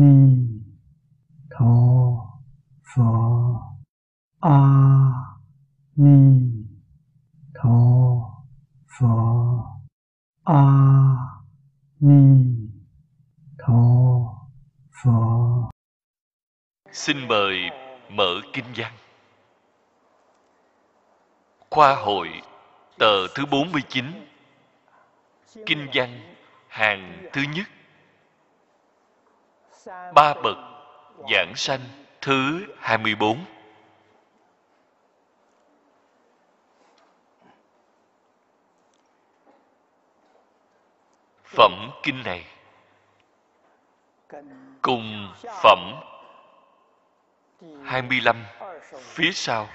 ni tho phở a ni tho phở a ni tho phở xin mời mở kinh văn. Khoa hội, tờ thứ 49 kinh văn hàng thứ nhất ba bậc giảng sanh thứ 24 phẩm kinh này cùng phẩm 25 phía sau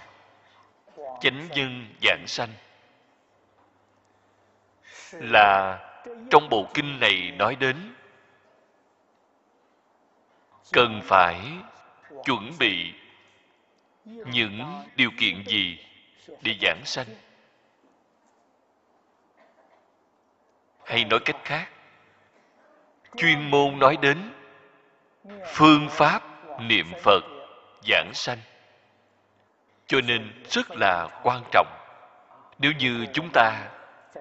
chánh nhân giảng sanh là trong bộ kinh này nói đến cần phải chuẩn bị những điều kiện gì để giảng sanh? Hay nói cách khác, chuyên môn nói đến phương pháp niệm phật giảng sanh. Cho nên rất là quan trọng, nếu như chúng ta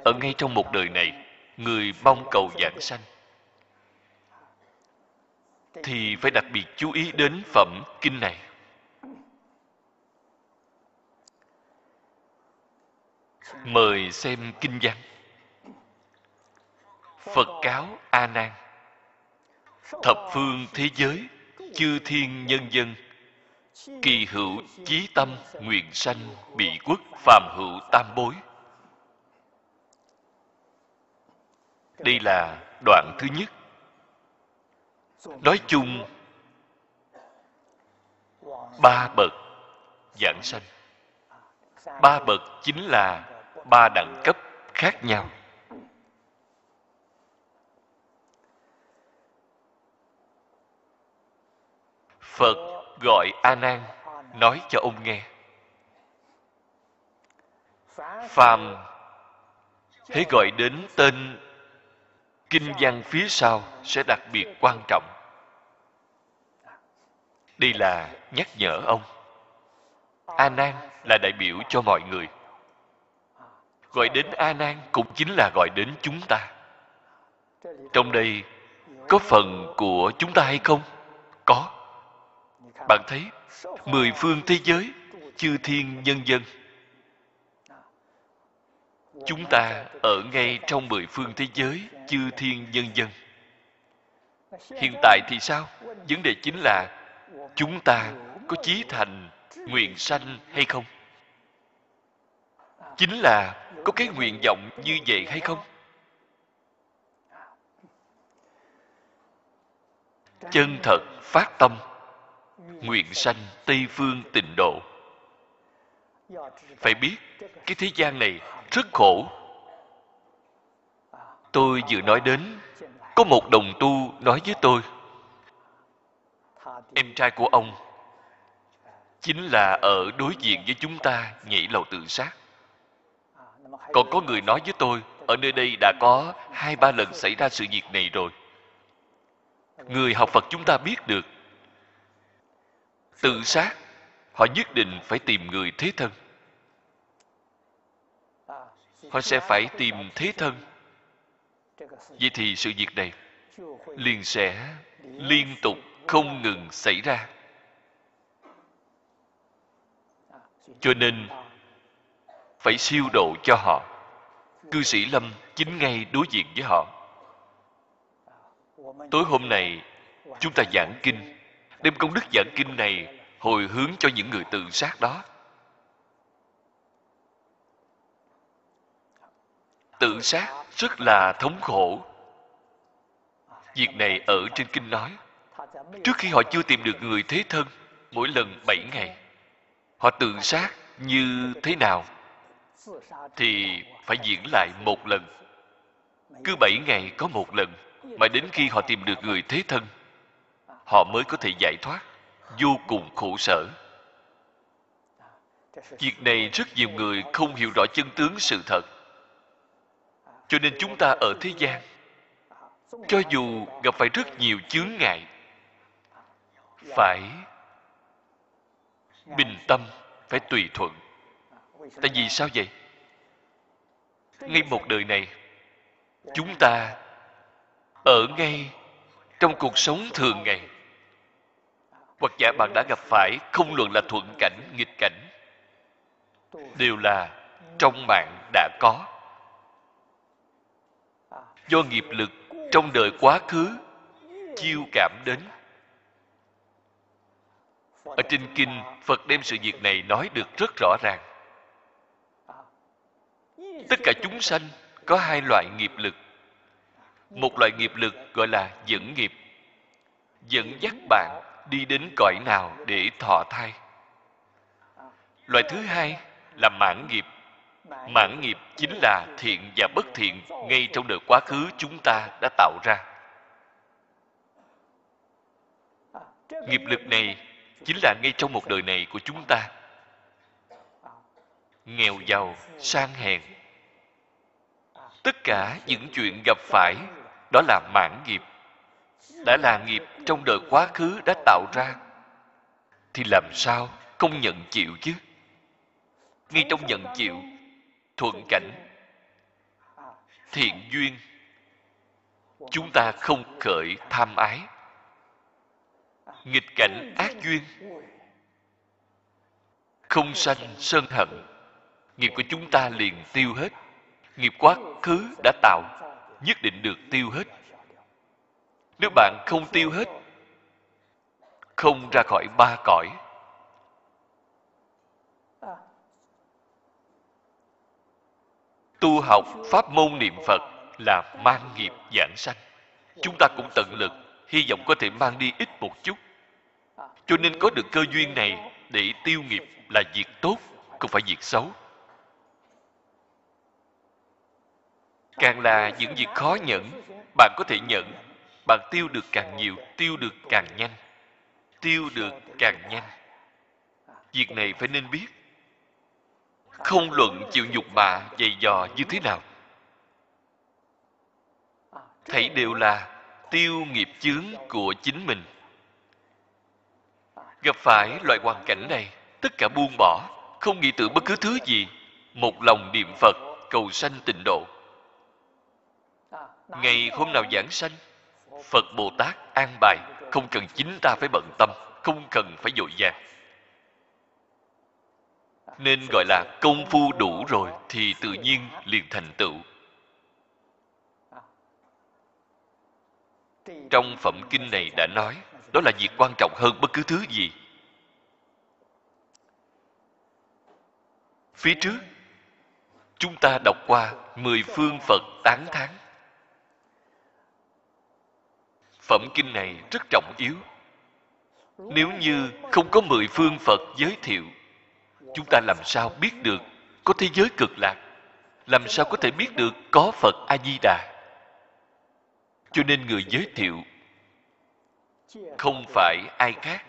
ở ngay trong một đời này, người mong cầu giảng sanh thì phải đặc biệt chú ý đến phẩm kinh này. Mời xem kinh văn. Phật cáo a nan. Thập phương thế giới, chư thiên nhân dân, kỳ hữu chí tâm nguyện sanh bị quốc, phàm hữu tam bối. Đây là đoạn thứ nhất nói chung, ba bậc giảng sanh. Ba bậc chính là ba đẳng cấp khác nhau. Phật gọi a nan, nói cho ông nghe. Phàm thế gọi đến tên kinh văn phía sau sẽ đặc biệt quan trọng. Đây là nhắc nhở ông. A nan là đại biểu cho mọi người. Gọi đến a nan cũng chính là gọi đến chúng ta. Trong đây có phần của chúng ta hay không? Có. Bạn thấy, mười phương thế giới, chư thiên nhân dân chúng ta ở ngay trong mười phương thế giới chư thiên nhân dân. Hiện tại thì sao? Vấn đề chính là chúng ta có chí thành nguyện sanh hay không? Chính là có cái nguyện vọng như vậy hay không? Chân thật phát tâm, nguyện sanh tây phương tịnh độ. Phải biết, cái thế gian này rất khổ. Tôi vừa nói đến, có một đồng tu nói với tôi, em trai của ông chính là ở đối diện với chúng ta nhảy lầu tự sát. Còn có người nói với tôi, ở nơi đây đã có hai ba lần xảy ra sự việc này rồi. Người học phật chúng ta biết được. Tự sát, họ nhất định phải tìm người thế thân họ sẽ phải tìm thế thân. Vậy thì sự việc này liền sẽ liên tục không ngừng xảy ra. Cho nên phải siêu độ cho họ. Cư sĩ lâm chính ngay đối diện với họ. Tối hôm nay, chúng ta giảng kinh. Đem công đức giảng kinh này hồi hướng cho những người tự sát đó. Tự sát rất là thống khổ. Việc này ở trên kinh nói, trước khi họ chưa tìm được người thế thân, mỗi lần bảy ngày, họ tự sát như thế nào thì phải diễn lại một lần. Cứ bảy ngày có một lần mà đến khi họ tìm được người thế thân, họ mới có thể giải thoát, vô cùng khổ sở. Việc này rất nhiều người không hiểu rõ chân tướng sự thật cho nên chúng ta ở thế gian, cho dù gặp phải rất nhiều chướng ngại, phải bình tâm, phải tùy thuận. Tại vì sao vậy? Ngay một đời này, chúng ta ở ngay trong cuộc sống thường ngày. Hoặc giả bạn đã gặp phải, không luận là thuận cảnh, nghịch cảnh, đều là trong bạn đã có do nghiệp lực trong đời quá khứ chiêu cảm đến. Ở trên kinh, phật đem sự việc này nói được rất rõ ràng. Tất cả chúng sanh có hai loại nghiệp lực. Một loại nghiệp lực gọi là dẫn nghiệp. Dẫn dắt bạn đi đến cõi nào để thọ thai. Loại thứ hai là mãn nghiệp mãn nghiệp chính là thiện và bất thiện ngay trong đời quá khứ chúng ta đã tạo ra. Nghiệp lực này chính là ngay trong một đời này của chúng ta. nghèo giàu sang hèn. tất cả những chuyện gặp phải đó là mãn nghiệp. Đã là nghiệp trong đời quá khứ đã tạo ra. Thì làm sao không nhận chịu chứ? Ngay trong nhận chịu thuận cảnh, thiện duyên, chúng ta không khởi tham ái. Nghịch cảnh ác duyên, không sanh sân hận, nghiệp của chúng ta liền tiêu hết. Nghiệp quá khứ đã tạo, nhất định được tiêu hết. Nếu bạn không tiêu hết, không ra khỏi ba cõi tu học pháp môn niệm phật là mang nghiệp giảng sanh. Chúng ta cũng tận lực, hy vọng có thể mang đi ít một chút. Cho nên có được cơ duyên này để tiêu nghiệp là việc tốt, không phải việc xấu. Càng là những việc khó nhận bạn có thể nhận bạn tiêu được càng nhiều, tiêu được càng nhanh. Tiêu được càng nhanh. Việc này phải nên biết không luận chịu nhục mạ dày dò như thế nào. Thấy đều là tiêu nghiệp chướng của chính mình. Gặp phải loại hoàn cảnh này, tất cả buông bỏ, không nghĩ tưởng bất cứ thứ gì. Một lòng niệm phật, cầu sanh tịnh độ. Ngày hôm nào giảng sanh, phật bồ tát an bài, không cần chính ta phải bận tâm, không cần phải dội vàng nên gọi là công phu đủ rồi thì tự nhiên liền thành tựu. Trong phẩm kinh này đã nói, đó là việc quan trọng hơn bất cứ thứ gì. Phía trước, chúng ta đọc qua mười phương phật tán thán. Phẩm kinh này rất trọng yếu. Nếu như không có mười phương phật giới thiệu chúng ta làm sao biết được có thế giới cực lạc? Làm sao có thể biết được có phật a di đà cho nên người giới thiệu không phải ai khác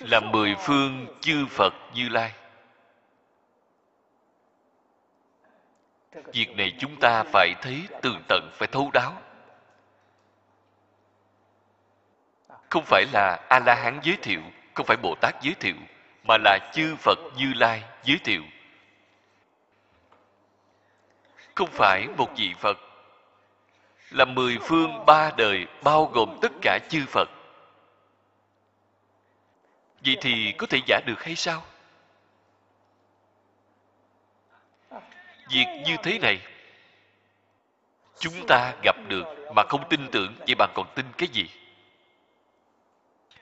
là mười phương chư phật như lai. Việc này chúng ta phải thấy tường tận, phải thấu đáo. Không phải là a la hán giới thiệu không phải bồ tát giới thiệu, mà là chư phật như lai giới thiệu. Không phải một vị phật, là mười phương ba đời bao gồm tất cả chư phật. Vậy thì có thể giả được hay sao? Việc như thế này, chúng ta gặp được mà không tin tưởng, vậy bạn còn tin cái gì?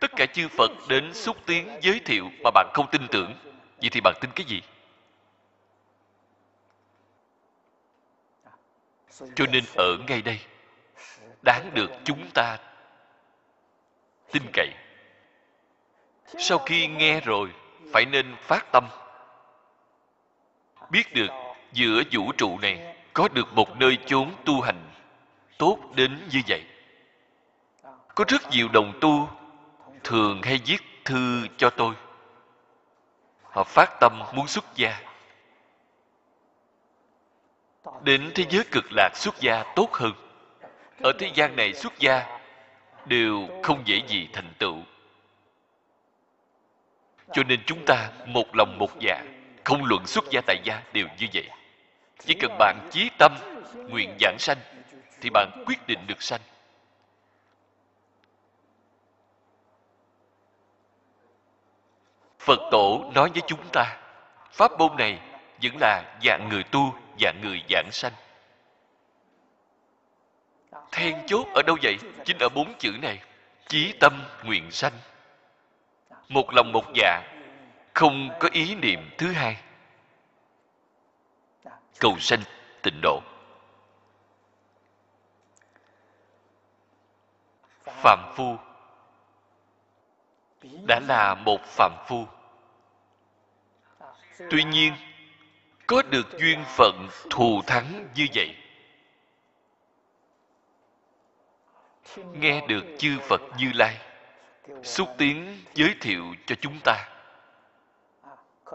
Tất cả chư phật đến xúc tiến giới thiệu mà bạn không tin tưởng. Vậy thì bạn tin cái gì? Cho nên ở ngay đây, đáng được chúng ta tin cậy. Sau khi nghe rồi, phải nên phát tâm. Biết được giữa vũ trụ này có được một nơi chốn tu hành tốt đến như vậy. Có rất nhiều đồng tu thường hay viết thư cho tôi. Họ phát tâm muốn xuất gia. Đến thế giới cực lạc xuất gia tốt hơn. Ở thế gian này xuất gia đều không dễ gì thành tựu. Cho nên chúng ta một lòng một dạ không luận xuất gia tại gia đều như vậy. Chỉ cần bạn chí tâm nguyện giảng sanh, thì bạn quyết định được sanh. Phật tổ nói với chúng ta, pháp môn này vẫn là dạng người tu, dạng người giảng sanh. Then chốt ở đâu vậy? Chính ở bốn chữ này, chí tâm nguyện sanh. Một lòng một dạ không có ý niệm thứ hai. Cầu sanh tịnh độ. Phạm phu. Đã là một phạm phu tuy nhiên, có được duyên phận thù thắng như vậy? Nghe được chư phật như lai xúc tiến giới thiệu cho chúng ta.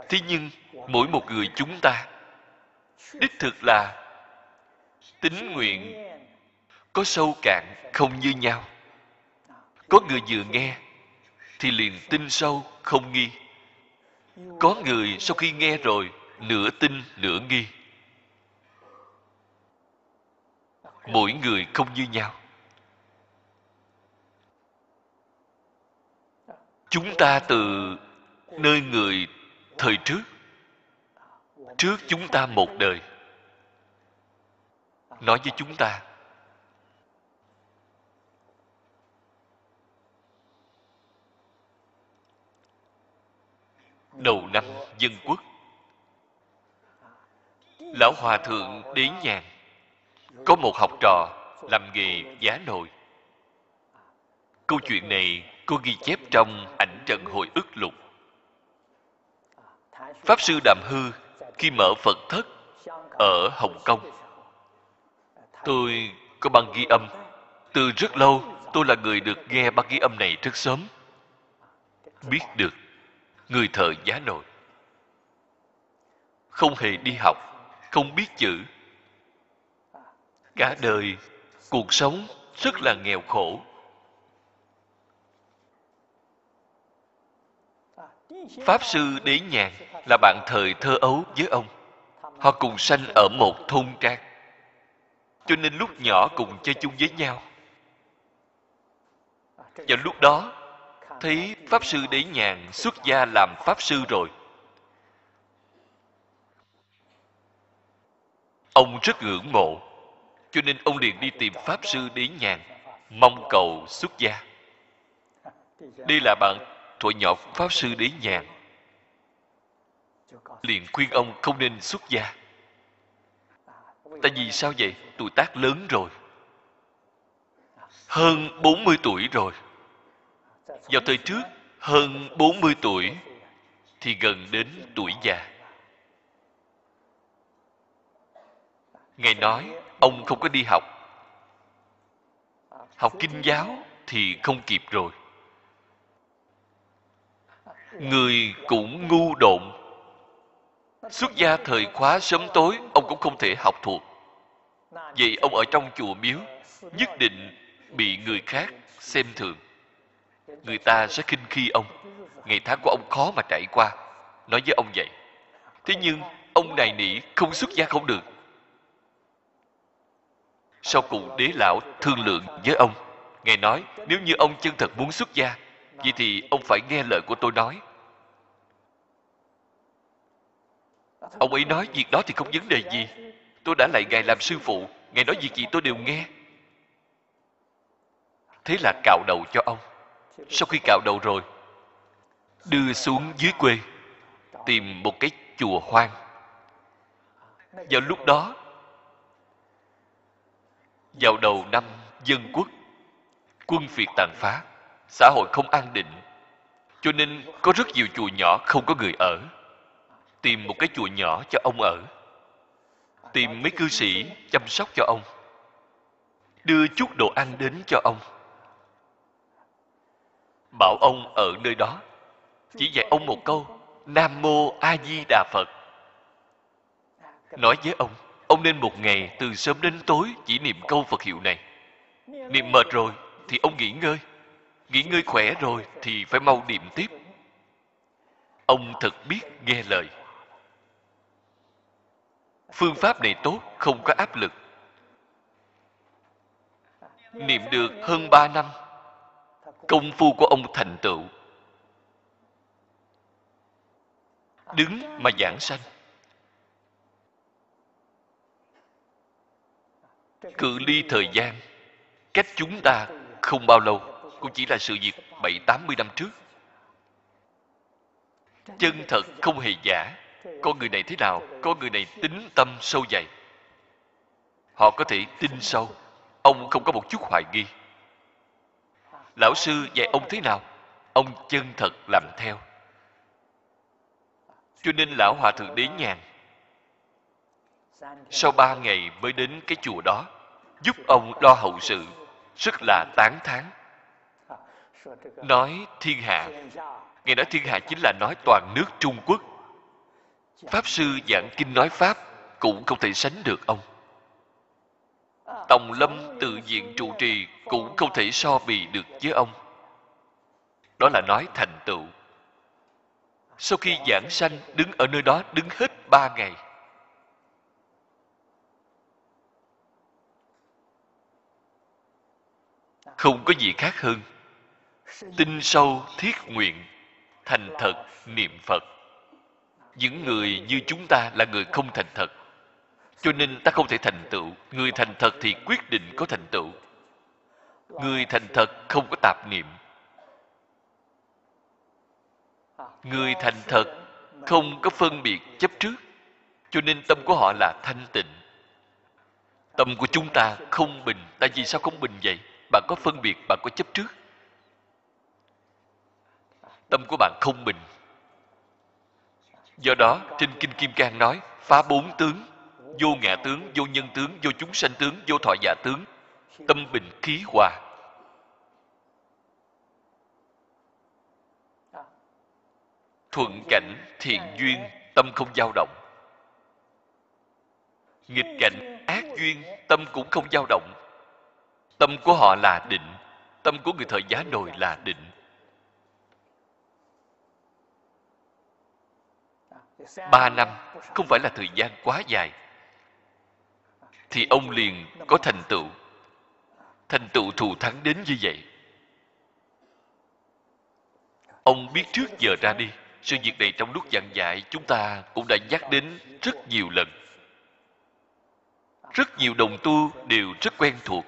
Thế nhưng, mỗi một người chúng ta, đích thực là tính nguyện có sâu cạn không như nhau. Có người vừa nghe thì liền tin sâu không nghi có người sau khi nghe rồi, nửa tin, nửa nghi. Mỗi người không như nhau. Chúng ta từ nơi người thời trước trước chúng ta một đời. Nói với chúng ta đầu năm dân quốc. Lão hòa thượng đến nhàn, có một học trò làm nghề giá nồi. Câu chuyện này cô ghi chép trong ảnh trận hồi ức lục. Pháp sư đàm hư khi mở phật thất ở hồng kông. Tôi có băng ghi âm. Từ rất lâu, tôi là người được nghe băng ghi âm này rất sớm. Biết được người thợ giá nồi. Không hề đi học, không biết chữ. Cả đời, cuộc sống rất là nghèo khổ. Pháp sư đế nhàn là bạn thời thơ ấu với ông. Họ cùng sanh ở một thôn trang. Cho nên lúc nhỏ cùng chơi chung với nhau. Và lúc đó thấy pháp sư đế nhàn xuất gia làm pháp sư rồi. Ông rất ngưỡng mộ, cho nên ông liền đi tìm pháp sư đế nhàn, mong cầu xuất gia. Đây là bạn thuở nhỏ pháp sư đế nhàn. Liền khuyên ông không nên xuất gia. Tại vì sao vậy? Tuổi tác lớn rồi. Hơn 40 tuổi rồi vào thời trước, hơn 40 tuổi, thì gần đến tuổi già. Ngài nói, ông không có đi học. Học kinh giáo thì không kịp rồi. Người cũng ngu độn. Xuất gia thời khóa sớm tối, ông cũng không thể học thuộc. Vậy ông ở trong chùa miếu, nhất định bị người khác xem thường người ta sẽ khinh khi ông. Ngày tháng của ông khó mà trải qua. Nói với ông vậy. Thế nhưng, ông này nỉ không xuất gia không được. Sau cùng đế lão thương lượng với ông, ngài nói, nếu như ông chân thật muốn xuất gia, vậy thì ông phải nghe lời của tôi nói. Ông ấy nói việc đó thì không vấn đề gì. Tôi đã lại ngài làm sư phụ, ngài nói việc gì tôi đều nghe. Thế là cạo đầu cho ông sau khi cạo đầu rồi, đưa xuống dưới quê, tìm một cái chùa hoang. Vào lúc đó, vào đầu năm dân quốc, quân phiệt tàn phá, xã hội không an định, cho nên có rất nhiều chùa nhỏ không có người ở. Tìm một cái chùa nhỏ cho ông ở, tìm mấy cư sĩ chăm sóc cho ông, đưa chút đồ ăn đến cho ông bảo ông ở nơi đó. Chỉ dạy ông một câu, nam mô a di đà phật. Nói với ông ông nên một ngày từ sớm đến tối chỉ niệm câu phật hiệu này. Niệm mệt rồi thì ông nghỉ ngơi. Nghỉ ngơi khỏe rồi thì phải mau niệm tiếp. Ông thật biết nghe lời. Phương pháp này tốt, không có áp lực. Niệm được hơn ba năm công phu của ông thành tựu. Đứng mà giảng sanh. Cự ly thời gian, cách chúng ta không bao lâu, cũng chỉ là sự việc bảy, tám mươi năm trước. Chân thật không hề giả. Con người này thế nào, con người này tính tâm sâu dày. Họ có thể tin sâu, ông không có một chút hoài nghi lão sư dạy ông thế nào? Ông chân thật làm theo. Cho nên lão hòa thượng đến nhàn. Sau ba ngày mới đến cái chùa đó, giúp ông đo hậu sự, rất là tán thán. Nói thiên hạ nghe nói thiên hạ chính là nói toàn nước trung quốc. Pháp sư giảng kinh nói pháp cũng không thể sánh được ông. Tòng lâm tự diện trụ trì cũng không thể so bì được với ông. Đó là nói thành tựu. Sau khi giảng sanh, đứng ở nơi đó đứng hết ba ngày. Không có gì khác hơn. Tinh sâu, thiết nguyện, thành thật, niệm phật. Những người như chúng ta là người không thành thật cho nên ta không thể thành tựu. Người thành thật thì quyết định có thành tựu. Người thành thật không có tạp niệm. Người thành thật không có phân biệt chấp trước. Cho nên tâm của họ là thanh tịnh. Tâm của chúng ta không bình. Tại vì sao không bình vậy? Bạn có phân biệt, bạn có chấp trước. Tâm của bạn không bình. Do đó, trên kinh kim cang nói, phá bốn tướng vô ngã tướng, vô nhân tướng, vô chúng sanh tướng, vô thọ giả tướng. Tâm bình khí hòa. Thuận cảnh, thiện duyên, tâm không dao động. Nghịch cảnh, ác duyên, tâm cũng không dao động. Tâm của họ là định, tâm của người thời giá nồi là định. Ba năm, không phải là thời gian quá dài thì ông liền có thành tựu. Thành tựu thù thắng đến như vậy. Ông biết trước giờ ra đi, sự việc này trong lúc giảng dạy chúng ta cũng đã nhắc đến rất nhiều lần. Rất nhiều đồng tu đều rất quen thuộc.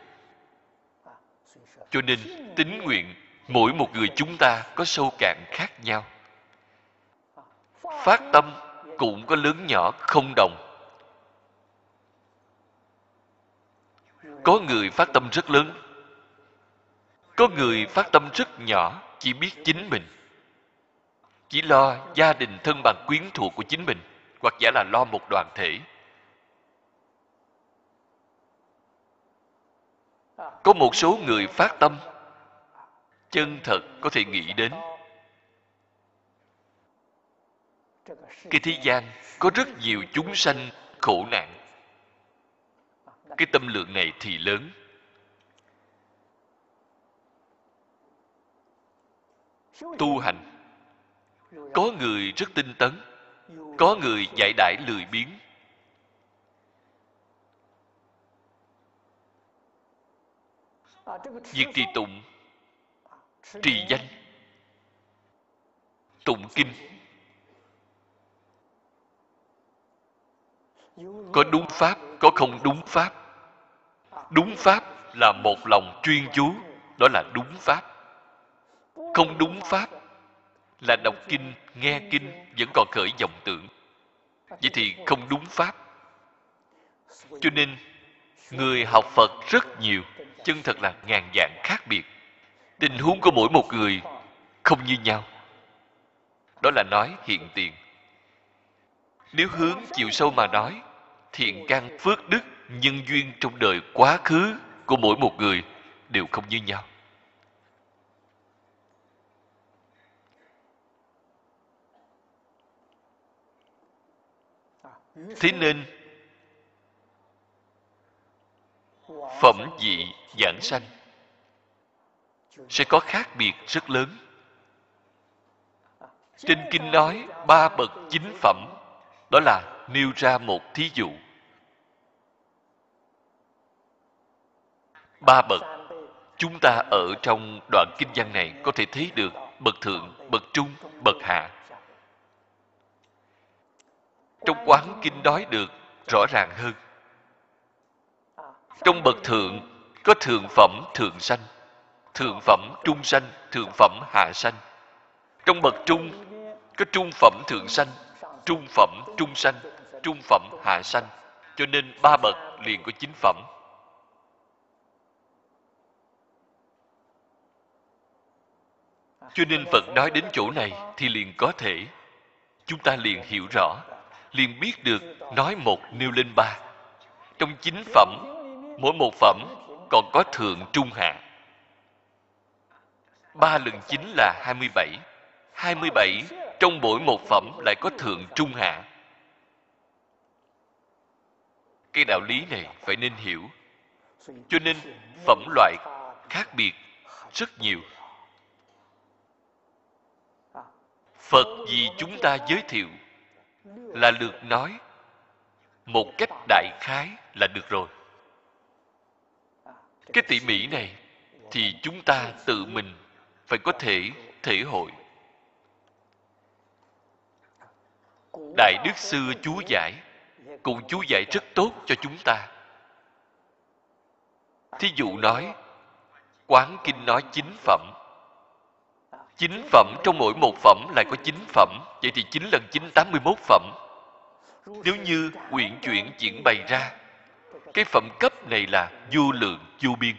Cho nên tính nguyện mỗi một người chúng ta có sâu cạn khác nhau. Phát tâm cũng có lớn nhỏ không đồng. Có người phát tâm rất lớn. Có người phát tâm rất nhỏ, chỉ biết chính mình. Chỉ lo gia đình thân bằng quyến thuộc của chính mình, hoặc giả là lo một đoàn thể. Có một số người phát tâm. Chân thật có thể nghĩ đến. Cái thế gian có rất nhiều chúng sanh khổ nạn cái tâm lượng này thì lớn. Tu hành. Có người rất tinh tấn, có người giải đãi lười biếng. Việc trì tụng, trì danh, tụng kinh. Có đúng pháp, có không đúng pháp đúng pháp là một lòng chuyên chú, đó là đúng pháp. Không đúng pháp là đọc kinh, nghe kinh vẫn còn khởi vọng tưởng. Vậy thì không đúng pháp. Cho nên, người học phật rất nhiều, chân thật là ngàn dạng khác biệt. Tình huống của mỗi một người không như nhau. Đó là nói hiện tiền. Nếu hướng chiều sâu mà nói, thiện căn phước đức nhân duyên trong đời quá khứ của mỗi một người đều không như nhau. Thế nên, phẩm vị giảng sanh sẽ có khác biệt rất lớn. Trên kinh nói ba bậc chính phẩm, đó là nêu ra một thí dụ. Ba bậc. Chúng ta ở trong đoạn kinh văn này có thể thấy được bậc thượng, bậc trung, bậc hạ. Trong quán kinh nói được rõ ràng hơn. Trong bậc thượng có thượng phẩm, thượng sanh, thượng phẩm, trung sanh, thượng phẩm, hạ sanh. Trong bậc trung có trung phẩm, thượng sanh, trung phẩm, trung sanh, trung phẩm, hạ sanh. Cho nên ba bậc liền có chính phẩm. Cho nên phật nói đến chỗ này thì liền có thể. Chúng ta liền hiểu rõ, liền biết được nói một nêu lên ba. Trong chín phẩm, mỗi một phẩm còn có thượng trung hạ ba lần chính là 27 27 trong mỗi một phẩm lại có thượng trung hạ cái đạo lý này phải nên hiểu. Cho nên phẩm loại khác biệt rất nhiều. Phật vì chúng ta giới thiệu là được nói. Một cách đại khái là được rồi. Cái tỉ mỉ này thì chúng ta tự mình phải có thể thể hội. Đại đức sư chú giải, cũng chú giải rất tốt cho chúng ta. Thí dụ nói, quán kinh nói chính phẩm chín phẩm, trong mỗi một phẩm lại có chín phẩm. Vậy thì chín lần chín, tám mươi phẩm. Nếu như quyển chuyển chuyển bày ra, cái phẩm cấp này là vô lượng vô biên.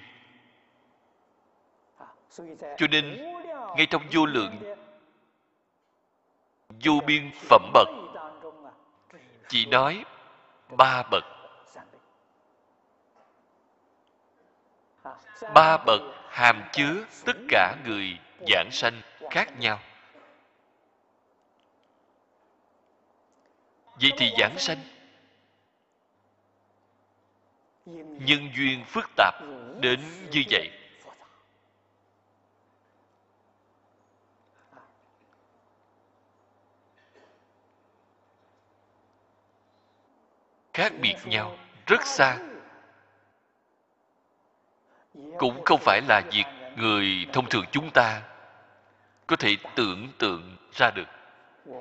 Cho nên, ngay trong vô lượng, vô biên phẩm bậc, chỉ nói ba bậc. Ba bậc hàm chứa tất cả người giảng sanh khác nhau. Vậy thì giảng sanh, nhân duyên phức tạp đến như vậy. Khác biệt nhau rất xa. Cũng không phải là việc người thông thường chúng ta có thể tưởng tượng ra được.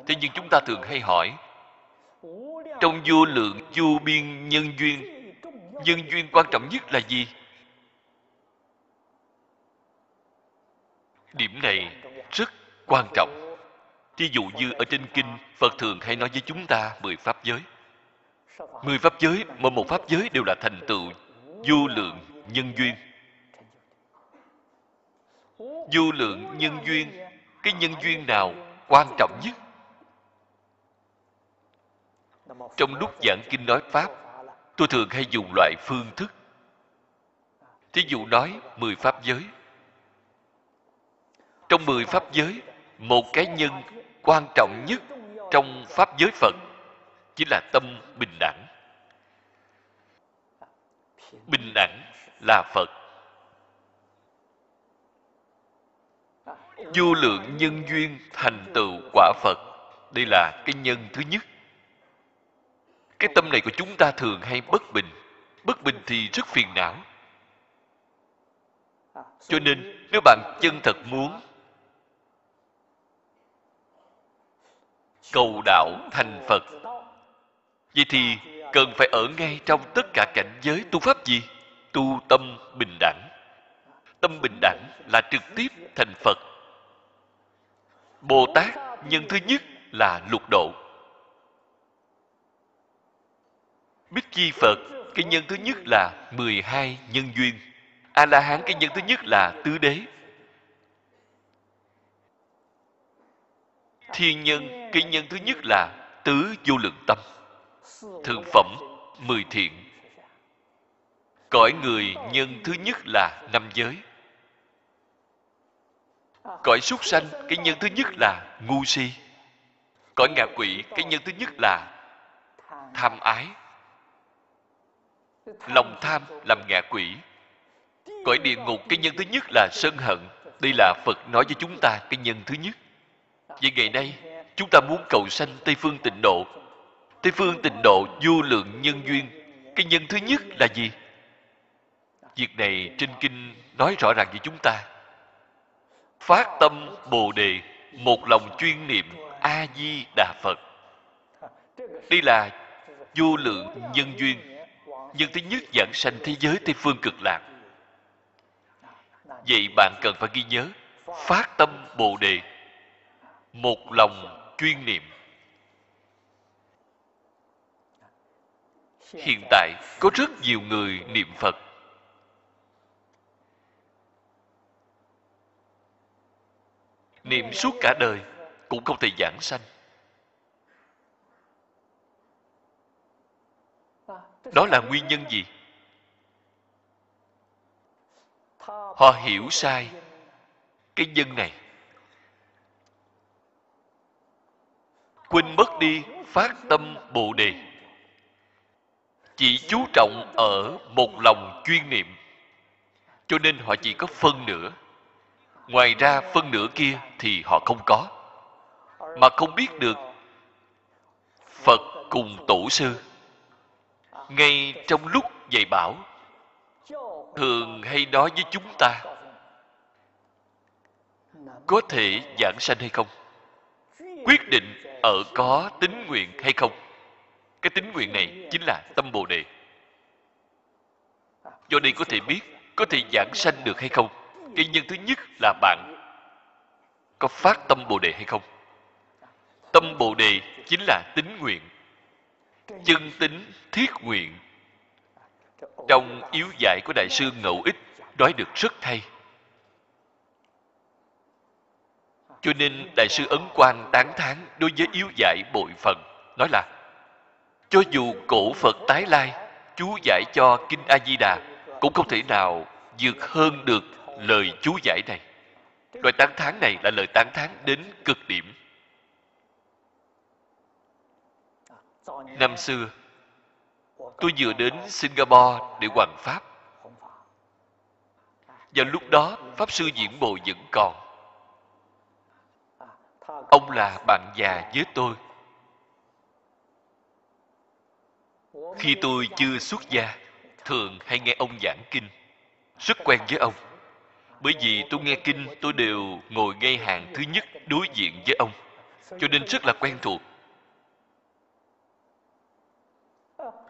Thế nhưng chúng ta thường hay hỏi, trong vô lượng, vô biên nhân duyên nhân duyên quan trọng nhất là gì? Điểm này rất quan trọng. Thí dụ như ở trên kinh phật thường hay nói với chúng ta mười pháp giới. Mười pháp giới mỗi một pháp giới đều là thành tựu vô lượng nhân duyên. Vô lượng nhân duyên cái nhân duyên nào quan trọng nhất? Trong lúc giảng kinh nói pháp, tôi thường hay dùng loại phương thức. Thí dụ nói mười pháp giới. Trong mười pháp giới, một cái nhân quan trọng nhất trong pháp giới phật chính là tâm bình đẳng. Bình đẳng là phật. Vô lượng nhân duyên thành tựu quả phật. Đây là cái nhân thứ nhất. Cái tâm này của chúng ta thường hay bất bình. Bất bình thì rất phiền não. Cho nên, nếu bạn chân thật muốn cầu đạo thành phật, vậy thì cần phải ở ngay trong tất cả cảnh giới tu pháp gì? Tu tâm bình đẳng. Tâm bình đẳng là trực tiếp thành phật bồ tát nhân thứ nhất là lục độ. Bích chi phật, cái nhân thứ nhất là 12 nhân duyên. A la hán, cái nhân thứ nhất là tứ đế. Thiên nhân, cái nhân thứ nhất là tứ vô lượng tâm. Thượng phẩm, mười thiện. Cõi người, nhân thứ nhất là năm giới cõi súc sanh, cái nhân thứ nhất là ngu si. Cõi ngạ quỷ, cái nhân thứ nhất là tham ái. Lòng tham làm ngạ quỷ. Cõi địa ngục, cái nhân thứ nhất là sân hận. Đây là phật nói với chúng ta cái nhân thứ nhất. Vậy ngày nay, chúng ta muốn cầu sanh tây phương tịnh độ. Tây phương tịnh độ vô lượng nhân duyên. Cái nhân thứ nhất là gì? Việc này trên kinh nói rõ ràng với chúng ta phát tâm bồ đề, một lòng chuyên niệm a di đà phật. Đây là vô lượng nhân duyên, nhân thứ nhất giảng sanh thế giới tây phương cực lạc. Vậy bạn cần phải ghi nhớ, phát tâm bồ đề, một lòng chuyên niệm. Hiện tại có rất nhiều người niệm phật. Niệm suốt cả đời cũng không thể giảng sanh. Đó là nguyên nhân gì? Họ hiểu sai cái nhân này. Quên mất đi phát tâm bồ đề. Chỉ chú trọng ở một lòng chuyên niệm. Cho nên họ chỉ có phân nửa ngoài ra phân nửa kia thì họ không có, mà không biết được phật cùng tổ sư. Ngay trong lúc dạy bảo, thường hay nói với chúng ta, có thể giảng sanh hay không? Quyết định ở có tính nguyện hay không? Cái tính nguyện này chính là tâm bồ đề. Do đây có thể biết, có thể giảng sanh được hay không? Nguyên nhân thứ nhất là bạn có phát tâm bồ đề hay không? Tâm bồ đề chính là tính nguyện, chân tính thiết nguyện. Trong yếu giải của đại sư ngẫu ích, nói được rất hay. Cho nên đại sư ấn quang tán thán đối với yếu giải bội phần, nói là, cho dù cổ phật tái lai, chú giải cho kinh a di đà cũng không thể nào vượt hơn được lời chú giải này. Loại tán thán này là lời tán thán đến cực điểm. Năm xưa, tôi vừa đến singapore để hoàn pháp. Vào lúc đó, pháp sư diễn bồ vẫn còn. Ông là bạn già với tôi. Khi tôi chưa xuất gia, thường hay nghe ông giảng kinh, rất quen với ông bởi vì tôi nghe kinh, tôi đều ngồi ngay hàng thứ nhất đối diện với ông. Cho nên rất là quen thuộc.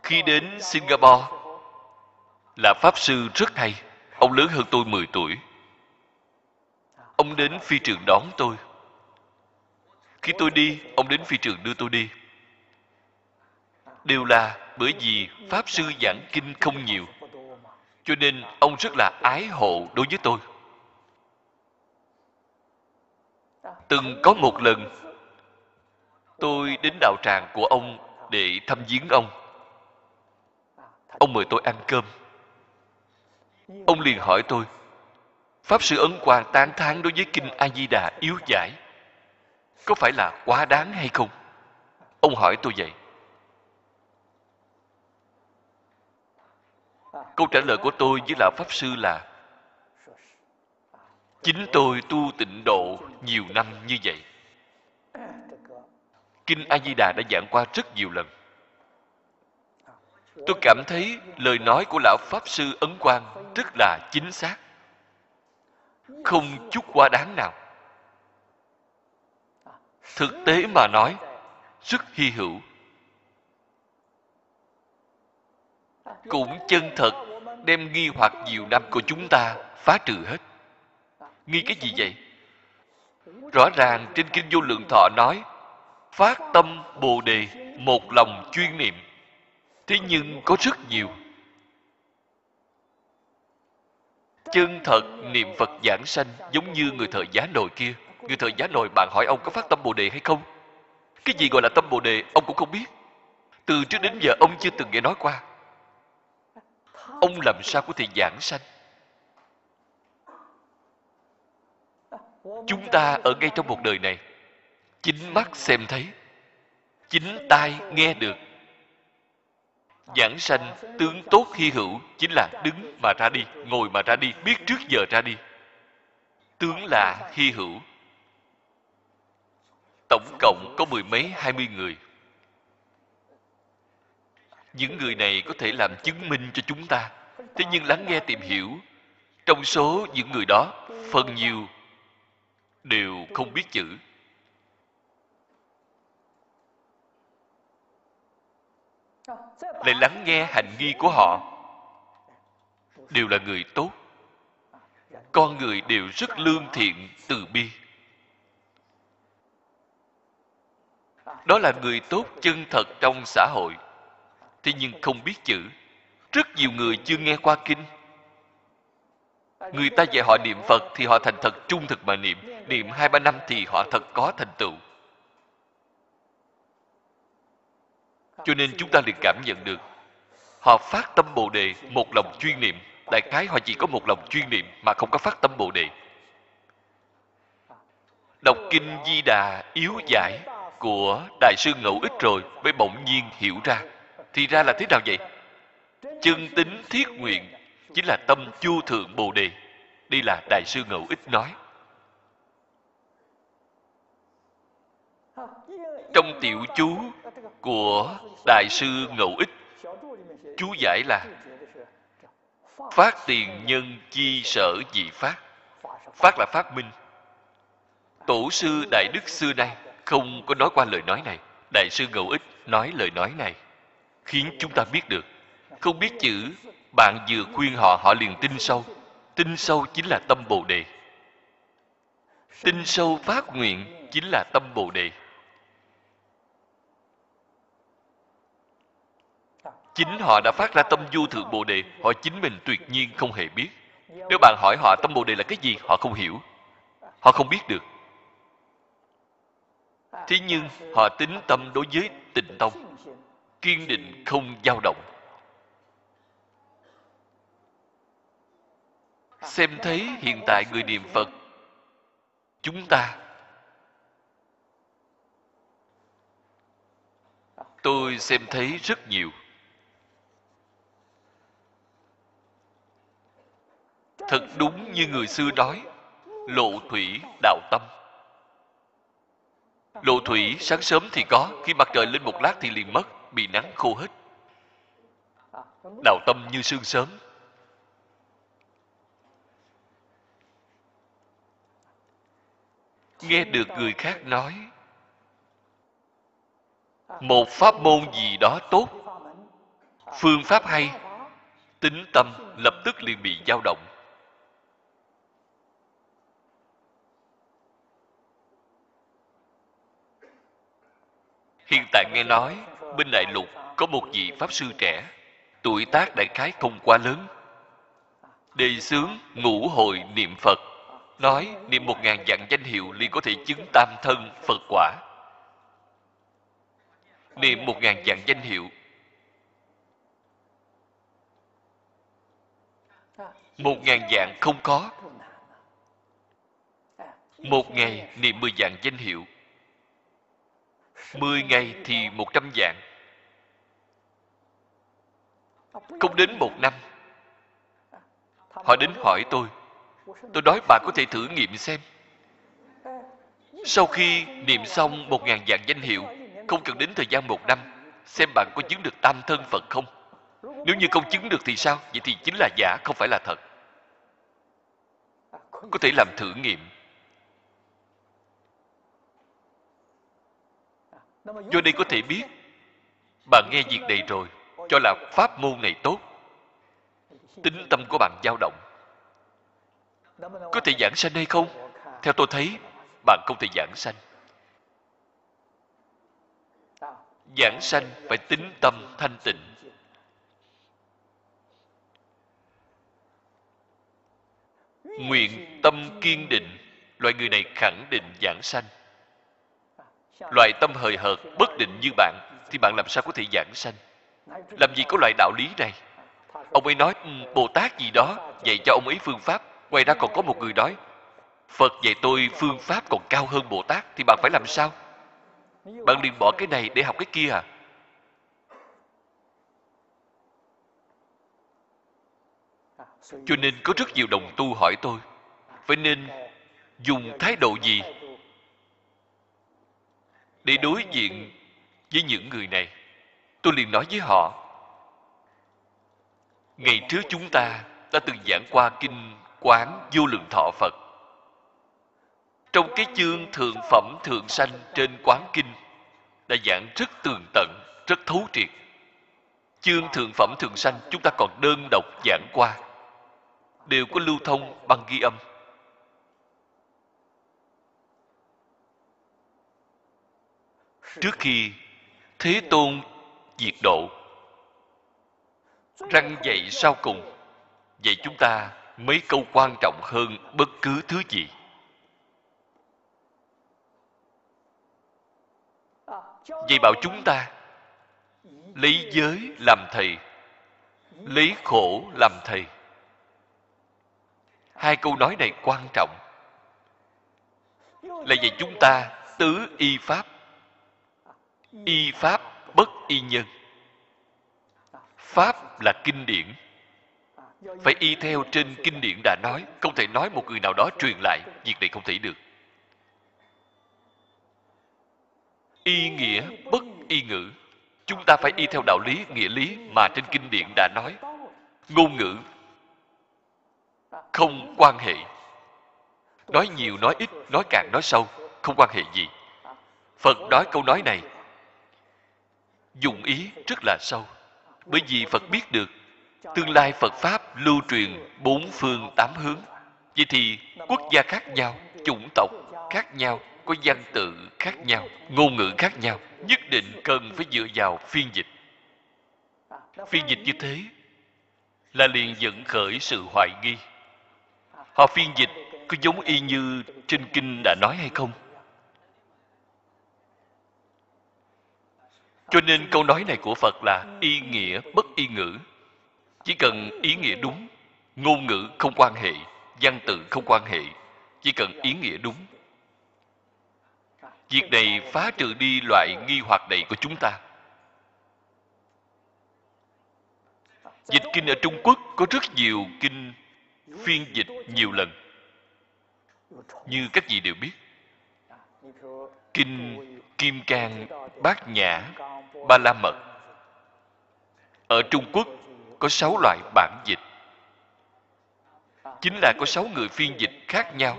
Khi đến singapore, là pháp sư rất hay. Ông lớn hơn tôi 10 tuổi. Ông đến phi trường đón tôi. Khi tôi đi, ông đến phi trường đưa tôi đi. Đều là bởi vì pháp sư giảng kinh không nhiều. Cho nên ông rất là ái hộ đối với tôi. Từng có một lần. Tôi đến đạo tràng của ông để thăm viếng ông. Ông mời tôi ăn cơm. Ông liền hỏi tôi, pháp sư ấn quang tán thán đối với kinh a di đà yếu giải, có phải là quá đáng hay không? Ông hỏi tôi vậy. Câu trả lời của tôi với lão pháp sư là chính tôi tu tịnh độ nhiều năm như vậy. Kinh a di đà đã giảng qua rất nhiều lần. Tôi cảm thấy lời nói của lão pháp sư ấn quang rất là chính xác. Không chút quá đáng nào. Thực tế mà nói, rất hy hữu. Cũng chân thật, đem nghi hoặc nhiều năm của chúng ta phá trừ hết nghi cái gì vậy? Rõ ràng trên kinh vô lượng thọ nói, phát tâm bồ đề một lòng chuyên niệm. Thế nhưng có rất nhiều. Chân thật niệm phật giảng sanh giống như người thợ giá nồi kia. Người thợ giá nồi bạn hỏi ông có phát tâm bồ đề hay không? Cái gì gọi là tâm bồ đề, ông cũng không biết. Từ trước đến giờ ông chưa từng nghe nói qua. Ông làm sao có thể giảng sanh? Chúng ta ở ngay trong một đời này, chính mắt xem thấy, chính tai nghe được. Giảng sanh, tướng tốt hy hữu chính là đứng mà ra đi, ngồi mà ra đi, biết trước giờ ra đi. Tướng là hy hữu. Tổng cộng có mười mấy, hai mươi người. Những người này có thể làm chứng minh cho chúng ta. Thế nhưng lắng nghe tìm hiểu, trong số những người đó, phần nhiều đều không biết chữ. Lại lắng nghe hành nghi của họ. Đều là người tốt. Con người đều rất lương thiện từ bi. Đó là người tốt chân thật trong xã hội. Thế nhưng không biết chữ. Rất nhiều người chưa nghe qua kinh người ta dạy họ niệm phật thì họ thành thật trung thực mà niệm. Niệm hai, ba năm thì họ thật có thành tựu. Cho nên chúng ta liền cảm nhận được, họ phát tâm bồ đề một lòng chuyên niệm. Đại khái họ chỉ có một lòng chuyên niệm mà không có phát tâm bồ đề. Đọc kinh di đà yếu giải của đại sư ngẫu ích rồi, mới bỗng nhiên hiểu ra. Thì ra là thế nào vậy? Chân tính thiết nguyện chính là tâm chu thượng bồ đề. Đây là đại sư ngẫu ích nói. Trong tiểu chú của đại sư ngẫu ích chú giải là phát tiền nhân chi sở dị phát. Phát là phát minh. Tổ sư đại đức xưa nay không có nói qua lời nói này. Đại sư ngẫu ích nói lời nói này khiến chúng ta biết được. Không biết chữ bạn vừa khuyên họ họ liền tin sâu. Tin sâu chính là tâm bồ đề. Tin sâu phát nguyện chính là tâm bồ đề. Chính họ đã phát ra tâm vô thượng bồ đề, họ chính mình tuyệt nhiên không hề biết. Nếu bạn hỏi họ tâm bồ đề là cái gì, họ không hiểu. Họ không biết được. Thế nhưng họ tính tâm đối với tịnh tông, kiên định không dao động. Xem thấy hiện tại người niệm phật, chúng ta. Tôi xem thấy rất nhiều. Thật đúng như người xưa nói, lộ thủy đạo tâm. Lộ thủy sáng sớm thì có, khi mặt trời lên một lát thì liền mất, bị nắng khô hết. Đạo tâm như sương sớm. Nghe được người khác nói, một pháp môn gì đó tốt, phương pháp hay, tính tâm lập tức liền bị dao động. Hiện tại nghe nói, bên đại lục có một vị pháp sư trẻ, tuổi tác đại khái không quá lớn. Đề xướng ngũ hội niệm phật nói, niệm một ngàn dạng danh hiệu liền có thể chứng tam thân phật quả. Niệm một ngàn dạng danh hiệu. Một ngàn dạng không có. Một ngày niệm mười dạng danh hiệu. Mười ngày thì một trăm dạng. Không đến một năm. Họ đến hỏi tôi tôi nói bà có thể thử nghiệm xem. Sau khi niệm xong một ngàn dạng danh hiệu, không cần đến thời gian một năm, xem bạn có chứng được tam thân phật không. Nếu như không chứng được thì sao? Vậy thì chính là giả, không phải là thật. Có thể làm thử nghiệm. Do đây có thể biết bạn nghe việc này rồi, cho là pháp môn này tốt. Tính tâm của bạn dao động có thể giảng sanh hay không? Theo tôi thấy, bạn không thể giảng sanh. Giảng sanh phải tính tâm thanh tịnh. Nguyện tâm kiên định, loại người này khẳng định giảng sanh. Loại tâm hời hợt, bất định như bạn, thì bạn làm sao có thể giảng sanh? Làm gì có loại đạo lý này? Ông ấy nói ừ, bồ tát gì đó, dạy cho ông ấy phương pháp ngoài ra còn có một người nói, phật dạy tôi phương pháp còn cao hơn bồ tát, thì bạn phải làm sao? Bạn liền bỏ cái này để học cái kia à? Cho nên có rất nhiều đồng tu hỏi tôi phải nên dùng thái độ gì để đối diện với những người này? Tôi liền nói với họ, ngày trước chúng ta đã từng giảng qua kinh quán vô lượng thọ phật. Trong cái chương thượng phẩm thượng sanh trên quán kinh, đã giảng rất tường tận, rất thấu triệt. Chương thượng phẩm thượng sanh chúng ta còn đơn độc giảng qua, đều có lưu thông bằng ghi âm. Trước khi thế tôn diệt độ, răng dạy sau cùng vậy chúng ta mấy câu quan trọng hơn bất cứ thứ gì. Vậy bảo chúng ta, lấy giới làm thầy, lấy khổ làm thầy. Hai câu nói này quan trọng. Là vậy chúng ta tứ y pháp. Y pháp bất y nhân. Pháp là kinh điển phải y theo trên kinh điển đã nói, không thể nói một người nào đó truyền lại, việc này không thể được. Y nghĩa bất y ngữ. Chúng ta phải y theo đạo lý, nghĩa lý mà trên kinh điển đã nói. Ngôn ngữ không quan hệ. Nói nhiều, nói ít, nói càng, nói sâu, không quan hệ gì. Phật nói câu nói này, dùng ý rất là sâu. Bởi vì phật biết được tương lai phật pháp lưu truyền bốn phương tám hướng. Vậy thì quốc gia khác nhau, chủng tộc khác nhau, có văn tự khác nhau, ngôn ngữ khác nhau, nhất định cần phải dựa vào phiên dịch. Phiên dịch như thế là liền dẫn khởi sự hoài nghi. Họ phiên dịch có giống y như trên kinh đã nói hay không? Cho nên câu nói này của phật là y nghĩa bất y ngữ chỉ cần ý nghĩa đúng, ngôn ngữ không quan hệ, văn tự không quan hệ, chỉ cần ý nghĩa đúng. Việc này phá trừ đi loại nghi hoặc này của chúng ta. Dịch kinh ở trung quốc có rất nhiều kinh phiên dịch nhiều lần. Như các vị đều biết, kinh kim cang, bát nhã, ba la mật. Ở trung quốc có sáu loại bản dịch. Chính là có sáu người phiên dịch khác nhau.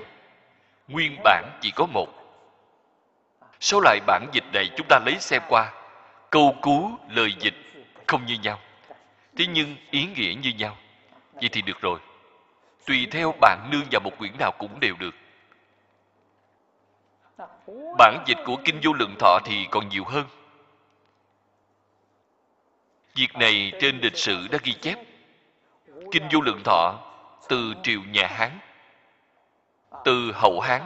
Nguyên bản chỉ có một. Số loại bản dịch này chúng ta lấy xem qua. Câu cú lời dịch, không như nhau. Thế nhưng ý nghĩa như nhau. Vậy thì được rồi. Tùy theo bạn nương vào một quyển nào cũng đều được. Bản dịch của kinh vô lượng thọ thì còn nhiều hơn việc này trên lịch sử đã ghi chép. Kinh vô lượng thọ, từ triều nhà hán, từ hậu hán,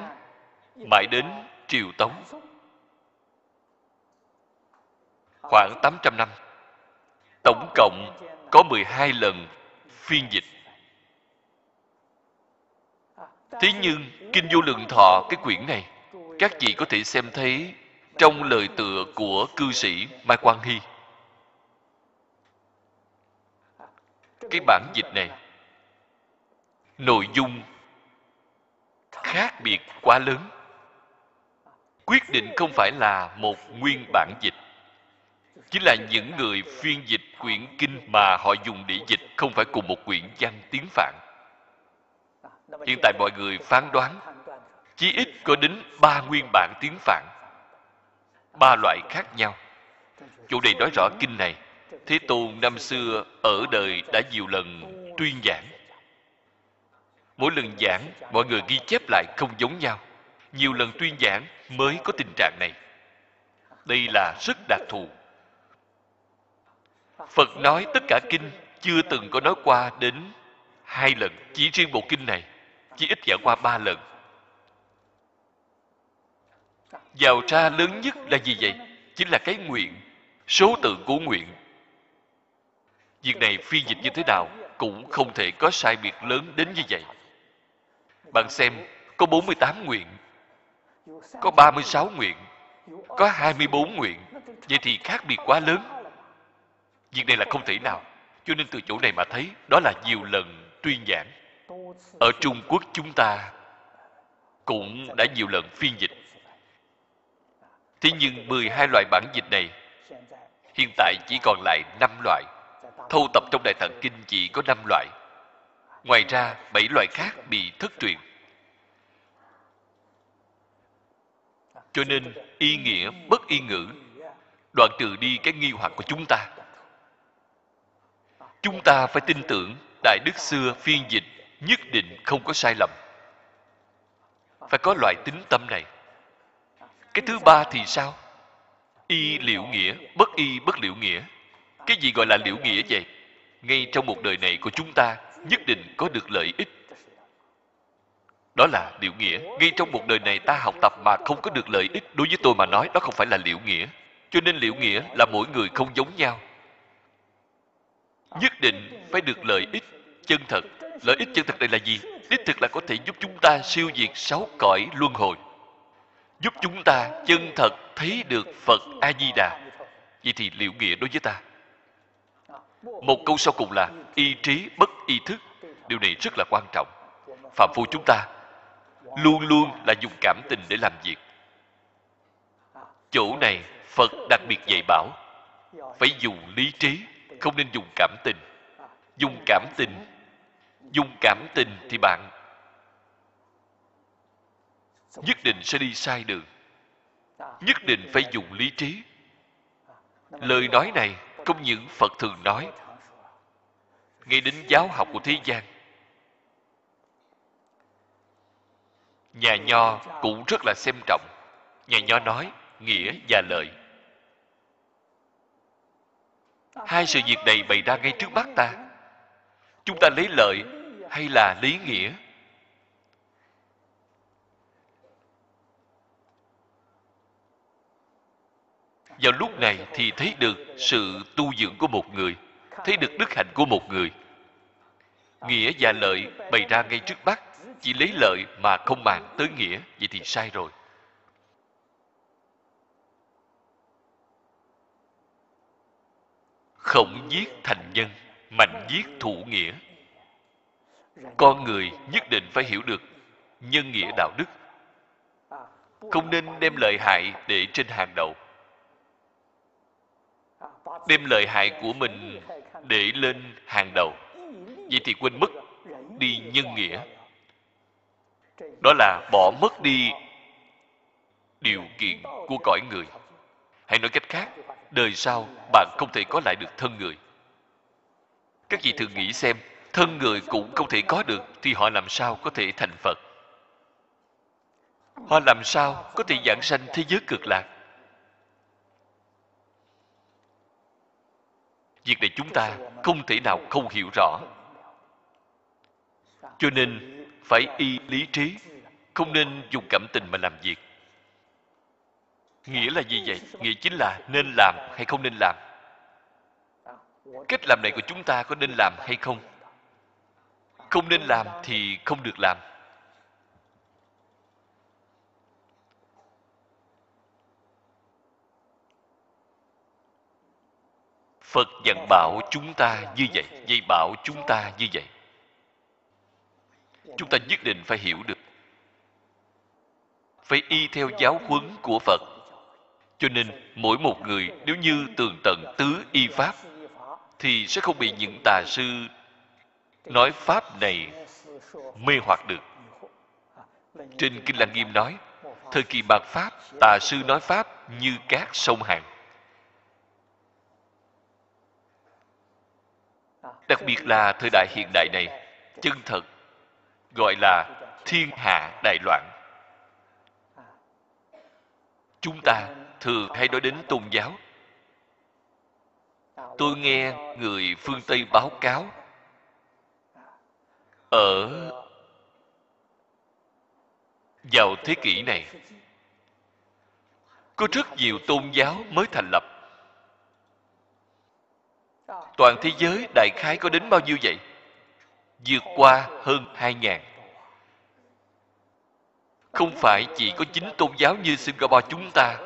mãi đến triều tống. Khoảng 800 năm, tổng cộng có 12 lần phiên dịch. Thế nhưng kinh vô lượng thọ, cái quyển này, các vị có thể xem thấy trong lời tựa của cư sĩ mai quang hy. Cái bản dịch này. Nội dung khác biệt quá lớn. Quyết định không phải là một nguyên bản dịch. Chính là những người phiên dịch quyển kinh mà họ dùng để dịch, không phải cùng một quyển văn tiếng phạn. Hiện tại mọi người phán đoán, chí ít có đến ba nguyên bản tiếng phạn. Ba loại khác nhau. Chủ đề nói rõ kinh này thế tôn năm xưa ở đời đã nhiều lần tuyên giảng. Mỗi lần giảng, mọi người ghi chép lại không giống nhau. Nhiều lần tuyên giảng mới có tình trạng này. Đây là rất đặc thù. Phật nói tất cả kinh chưa từng có nói qua đến hai lần. Chỉ riêng bộ kinh này, chỉ ít giảng qua ba lần. Giàu ra lớn nhất là gì vậy? Chính là cái nguyện, số tự của nguyện việc này phi dịch như thế nào cũng không thể có sai biệt lớn đến như vậy. Bạn xem, có 48 nguyện, có 36 nguyện, có 24 nguyện. Vậy thì khác biệt quá lớn. Việc này là không thể nào. Cho nên từ chỗ này mà thấy, đó là nhiều lần tuyên giảng. Ở trung quốc chúng ta cũng đã nhiều lần phiên dịch. Thế nhưng 12 loại bản dịch này, hiện tại chỉ còn lại 5 loại. Thâu tập trong Đại Tạng Kinh chỉ có 5 loại. Ngoài ra, 7 loại khác bị thất truyền. Cho nên, y nghĩa bất y ngữ, đoạn trừ đi cái nghi hoặc của chúng ta. Chúng ta phải tin tưởng Đại Đức xưa phiên dịch nhất định không có sai lầm. Phải có loại tính tâm này. Cái thứ ba thì sao? Y liễu nghĩa, bất y bất liễu nghĩa. Cái gì gọi là liễu nghĩa vậy? Ngay trong một đời này của chúng ta nhất định có được lợi ích. Đó là liễu nghĩa. Ngay trong một đời này ta học tập mà không có được lợi ích, đối với tôi mà nói đó không phải là liễu nghĩa. Cho nên liễu nghĩa là mỗi người không giống nhau. Nhất định phải được lợi ích chân thật. Lợi ích chân thật đây là gì? Đích thực là có thể giúp chúng ta siêu diệt sáu cõi luân hồi giúp chúng ta chân thật thấy được Phật A-di-đà. Vậy thì liệu nghĩa đối với ta? Một câu sau cùng là ý trí bất ý thức. Điều này rất là quan trọng. Phạm phu chúng ta luôn luôn là dùng cảm tình để làm việc. Chỗ này Phật đặc biệt dạy bảo phải dùng lý trí, không nên dùng cảm tình. Dùng cảm tình, dùng cảm tình thì bạn nhất định sẽ đi sai đường nhất định phải dùng lý trí lời nói này không những phật thường nói, ngay đến giáo học của thế gian, nhà nho cũng rất là xem trọng. Nhà nho nói, nghĩa và lợi. Hai sự việc này bày ra ngay trước mắt ta. Chúng ta lấy lợi hay là lấy nghĩa? Vào lúc này thì thấy được sự tu dưỡng của một người, thấy được đức hạnh của một người. Nghĩa và lợi bày ra ngay trước mắt, chỉ lấy lợi mà không màng tới nghĩa, vậy thì sai rồi. Khổng giết thành nhân, mạnh giết thủ nghĩa. Con người nhất định phải hiểu được nhân nghĩa đạo đức. Không nên đem lợi hại để trên hàng đầu đem lợi hại của mình để lên hàng đầu. Vậy thì quên mất đi nhân nghĩa. Đó là bỏ mất đi điều kiện của cõi người. Hay nói cách khác, đời sau bạn không thể có lại được thân người. Các vị thường nghĩ xem, thân người cũng không thể có được thì họ làm sao có thể thành phật? Họ làm sao có thể giảng sanh thế giới cực lạc? Việc này chúng ta không thể nào không hiểu rõ. Cho nên phải y lý trí, không nên dùng cảm tình mà làm việc. Nghĩa là gì vậy? Nghĩa chính là nên làm hay không nên làm? Cách làm này của chúng ta có nên làm hay không? Không nên làm thì không được làm. Phật dặn bảo chúng ta như vậy, dạy bảo chúng ta như vậy. Chúng ta nhất định phải hiểu được. Phải y theo giáo huấn của Phật. Cho nên, mỗi một người nếu như tường tận tứ y pháp, thì sẽ không bị những tà sư nói pháp này mê hoặc được. Trên Kinh Lăng Nghiêm nói, thời kỳ mạt Pháp, tà sư nói Pháp như các sông hàng đặc biệt là thời đại hiện đại này, chân thật, gọi là thiên hạ đại loạn. Chúng ta thường hay nói đến tôn giáo. Tôi nghe người phương tây báo cáo, ở vào thế kỷ này, có rất nhiều tôn giáo mới thành lập. Toàn thế giới đại khái có đến bao nhiêu vậy? Vượt qua hơn hai ngàn. Không phải chỉ có chính tôn giáo như Singapore chúng ta.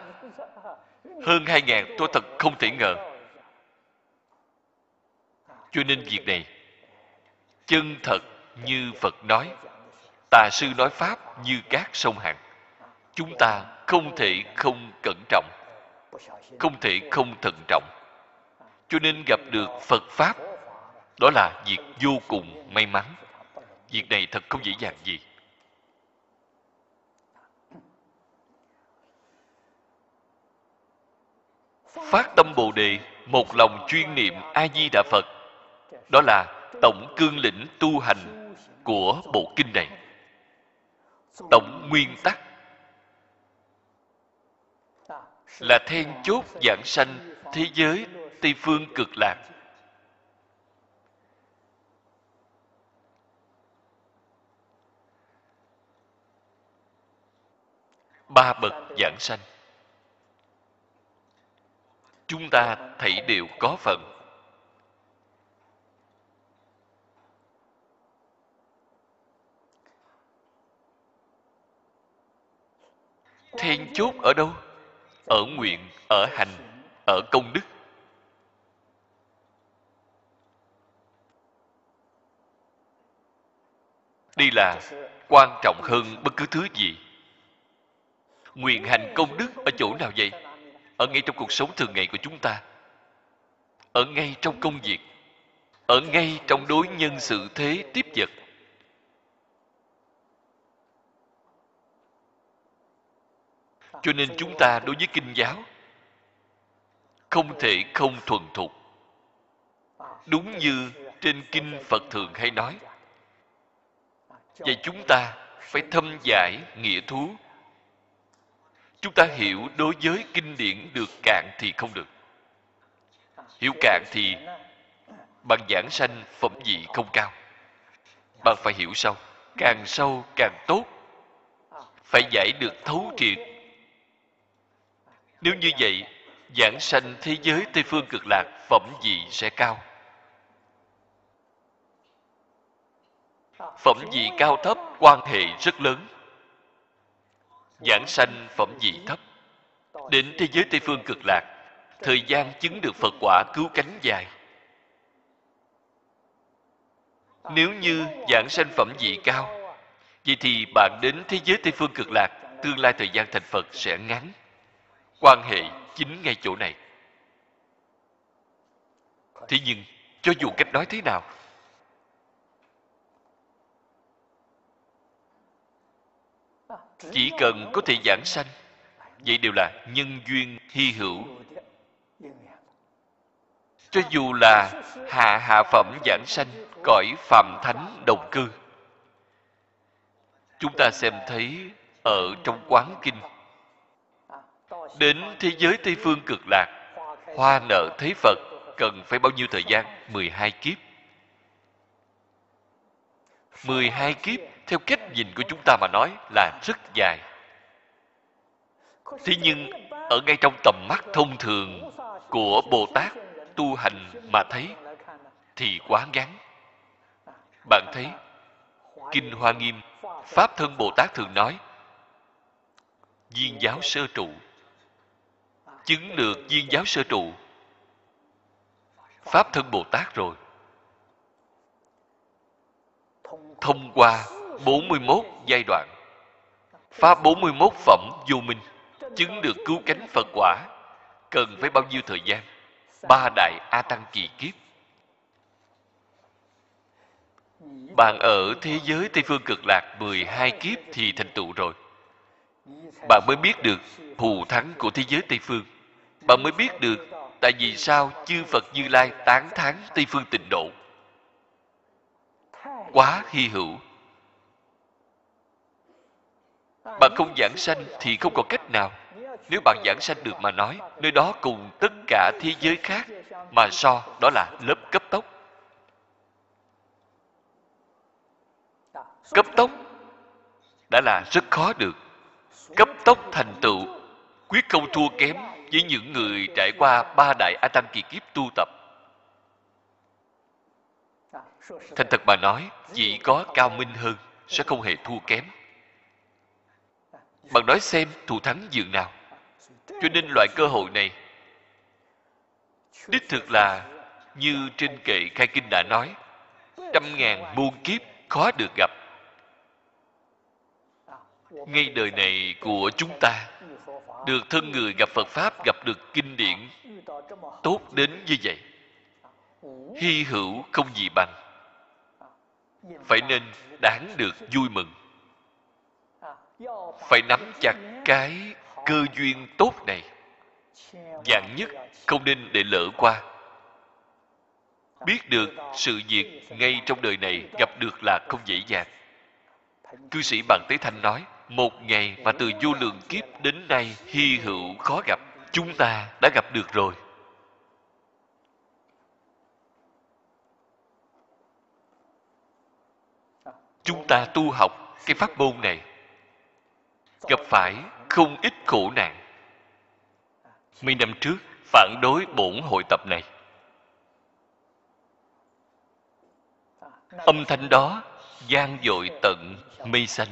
Hơn hai ngàn tôi thật không thể ngờ. Cho nên việc này, chân thật như Phật nói, tà sư nói pháp như các sông hằng chúng ta không thể không cẩn trọng, không thể không thận trọng cho nên gặp được phật pháp, đó là việc vô cùng may mắn. Việc này thật không dễ dàng gì. Phát tâm bồ đề, một lòng chuyên niệm a di đà phật, đó là tổng cương lĩnh tu hành của bộ kinh này. Tổng nguyên tắc là then chốt giảng sanh thế giới tây phương cực lạc. Ba bậc giảng sanh. Chúng ta thấy đều có phần. Then chốt ở đâu? Ở nguyện, ở hành, ở công đức. Đây là quan trọng hơn bất cứ thứ gì. Nguyện hành công đức ở chỗ nào vậy? Ở ngay trong cuộc sống thường ngày của chúng ta. Ở ngay trong công việc. Ở ngay trong đối nhân sự thế tiếp vật. Cho nên chúng ta đối với kinh giáo, không thể không thuần thục. Đúng như trên kinh phật thường hay nói và chúng ta phải thâm giải nghĩa thú. Chúng ta hiểu đối với kinh điển được cạn thì không được. Hiểu cạn thì bằng giảng sanh phẩm vị không cao. Bạn phải hiểu sâu càng sâu càng tốt. Phải giải được thấu triệt. Nếu như vậy, giảng sanh thế giới tây phương cực lạc phẩm vị sẽ cao. Phẩm vị cao thấp quan hệ rất lớn. Giảng sanh phẩm vị thấp. Đến thế giới tây phương cực lạc, thời gian chứng được phật quả cứu cánh dài. Nếu như giảng sanh phẩm vị cao, vậy thì bạn đến thế giới tây phương cực lạc, tương lai thời gian thành phật sẽ ngắn. Quan hệ chính ngay chỗ này. Thế nhưng, cho dù cách nói thế nào chỉ cần có thể giảng sanh, vậy đều là nhân duyên hy hữu. Cho dù là hạ hạ phẩm giảng sanh, cõi phàm thánh đồng cư, chúng ta xem thấy ở trong quán kinh, đến thế giới tây phương cực lạc, hoa nợ thấy phật cần phải bao nhiêu thời gian? 12 kiếp. 12 kiếp theo cách nhìn của chúng ta mà nói là rất dài. Thế nhưng, ở ngay trong tầm mắt thông thường của bồ tát tu hành mà thấy thì quá ngắn. Bạn thấy, kinh hoa nghiêm, pháp thân bồ tát thường nói, viên giáo sơ trụ, chứng được viên giáo sơ trụ. Pháp thân bồ tát rồi. Thông qua 41 giai đoạn. Phá 41 phẩm vô minh, Chứng được cứu cánh Phật quả. Cần phải bao nhiêu thời gian? Ba đại A Tăng kỳ kiếp. Bạn ở thế giới Tây Phương Cực Lạc 12 kiếp thì thành tựu rồi. Bạn mới biết được thù thắng của thế giới Tây Phương. Bạn mới biết được tại vì sao chư Phật Như Lai tán thán Tây Phương tịnh độ. Quá hy hữu bạn không giảng sanh thì không có cách nào. Nếu bạn giảng sanh được mà nói, nơi đó cùng tất cả thế giới khác, mà so, đó là lớp cấp tốc. Cấp tốc đã là rất khó được. Cấp tốc thành tựu, quyết không thua kém với những người trải qua ba đại a tăng kỳ kiếp tu tập. Thành thật mà nói chỉ có cao minh hơn sẽ không hề thua kém bạn nói xem thù thắng dường nào. Cho nên loại cơ hội này đích thực là như trên kệ khai kinh đã nói, trăm ngàn muôn kiếp khó được gặp. Ngay đời này của chúng ta, được thân người gặp phật pháp, gặp được kinh điển, tốt đến như vậy. Hy hữu không gì bằng. Phải nên đáng được vui mừng phải nắm chặt cái cơ duyên tốt này. Dạng nhất không nên để lỡ qua. Biết được sự việc ngay trong đời này gặp được là không dễ dàng. Cư sĩ bằng tế thanh nói, một ngày mà từ vô lượng kiếp đến nay hy hữu khó gặp, chúng ta đã gặp được rồi. Chúng ta tu học cái pháp môn này gặp phải không ít khổ nạn. Mấy năm trước phản đối bổn hội tập này. Âm thanh đó gian dội tận mây xanh.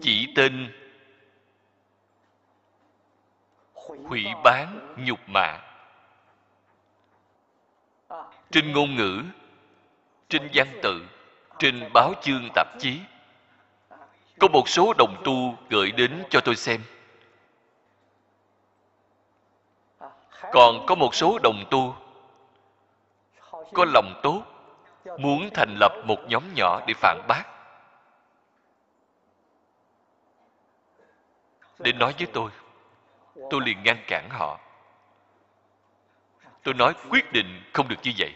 Chỉ tên hủy bán nhục mạ. Trên ngôn ngữ, trên văn tự, trên báo chương tạp chí có một số đồng tu gửi đến cho tôi xem. Còn có một số đồng tu có lòng tốt, muốn thành lập một nhóm nhỏ để phản bác. Đến nói với tôi tôi liền ngăn cản họ. Tôi nói quyết định không được như vậy.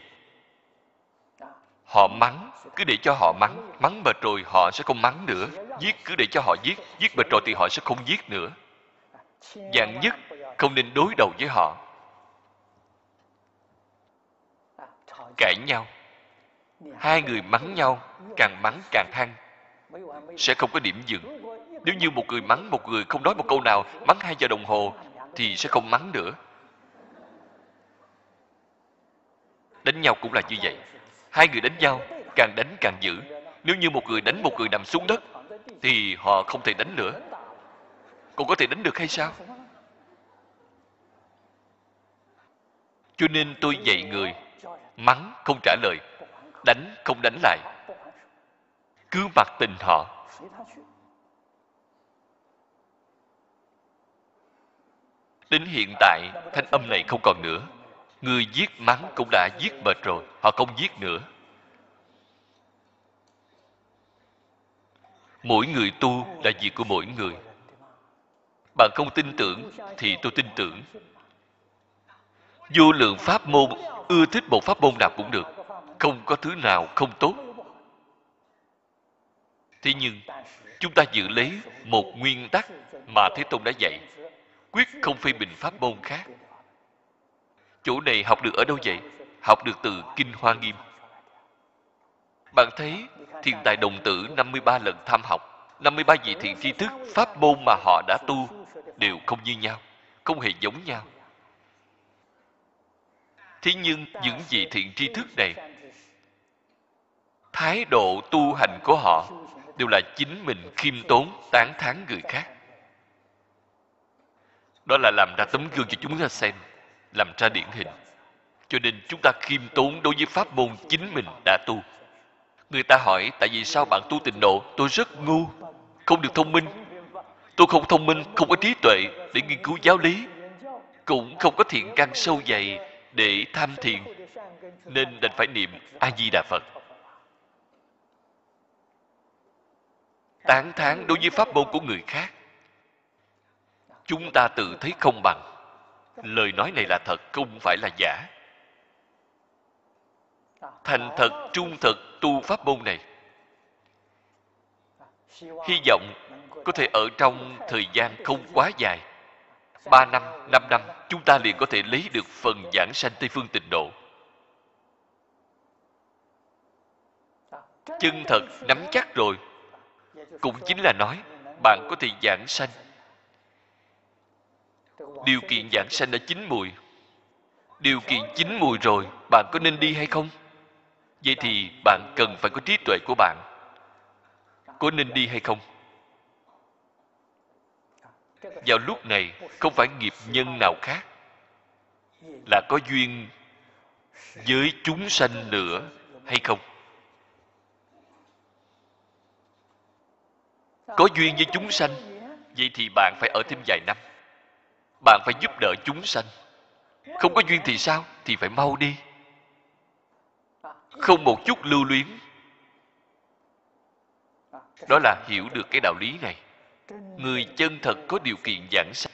Họ mắng, cứ để cho họ mắng mắng mà rồi họ sẽ không mắng nữa giết cứ để cho họ giết giết mệt rồi thì họ sẽ không giết nữa. Dạng nhất không nên đối đầu với họ. Cãi nhau. Hai người mắng nhau, càng mắng càng thăng, sẽ không có điểm dừng. Nếu như một người mắng một người, không nói một câu nào, mắng hai giờ đồng hồ, thì sẽ không mắng nữa. Đánh nhau cũng là như vậy. Hai người đánh nhau, càng đánh càng dữ. Nếu như một người đánh một người nằm xuống đất thì họ không thể đánh nữa còn có thể đánh được hay sao? Cho nên tôi dạy người, mắng không trả lời, đánh không đánh lại. Cứ mặc tình họ. Đến hiện tại, thanh âm này không còn nữa. Người giết mắng cũng đã giết mệt rồi, họ không giết nữa. Mỗi người tu là việc của mỗi người. Bạn không tin tưởng thì tôi tin tưởng. Vô lượng pháp môn, ưa thích một pháp môn nào cũng được. Không có thứ nào không tốt. Thế nhưng, chúng ta giữ lấy một nguyên tắc mà thế tôn đã dạy. Quyết không phê bình pháp môn khác. Chỗ này học được ở đâu vậy? Học được từ kinh hoa nghiêm bạn thấy thiên tài đồng tử 53 lần tham học 53 vị thiện tri thức, pháp môn mà họ đã tu đều không như nhau, không hề giống nhau. Thế nhưng những vị thiện tri thức này, thái độ tu hành của họ đều là chính mình khiêm tốn, tán thán người khác. Đó là làm ra tấm gương cho chúng ta xem, làm ra điển hình. Cho nên chúng ta khiêm tốn đối với pháp môn chính mình đã tu người ta hỏi, tại vì sao bạn tu tịnh độ? Tôi rất ngu, không được thông minh. Tôi không thông minh, không có trí tuệ để nghiên cứu giáo lý, cũng không có thiện căn sâu dày để tham thiền, nên đành phải niệm a di đà phật. Tán thán đối với pháp môn của người khác, chúng ta tự thấy không bằng. Lời nói này là thật, không phải là giả thành thật, trung thực tu pháp môn này. Hy vọng có thể ở trong thời gian không quá dài, ba năm năm năm, chúng ta liền có thể lấy được phần giảng sanh tây phương tịnh độ. Chân thật, nắm chắc rồi. Cũng chính là nói, bạn có thể giảng sanh. Điều kiện giảng sanh đã chín mùi. Điều kiện chín mùi rồi, bạn có nên đi hay không? Vậy thì bạn cần phải có trí tuệ của bạn. Có nên đi hay không? Vào lúc này, không phải nghiệp nhân nào khác là có duyên với chúng sanh nữa hay không? Có duyên với chúng sanh, vậy thì bạn phải ở thêm vài năm. Bạn phải giúp đỡ chúng sanh. Không có duyên thì sao? Thì phải mau đi không một chút lưu luyến. Đó là hiểu được cái đạo lý này. Người chân thật có điều kiện giảng sanh.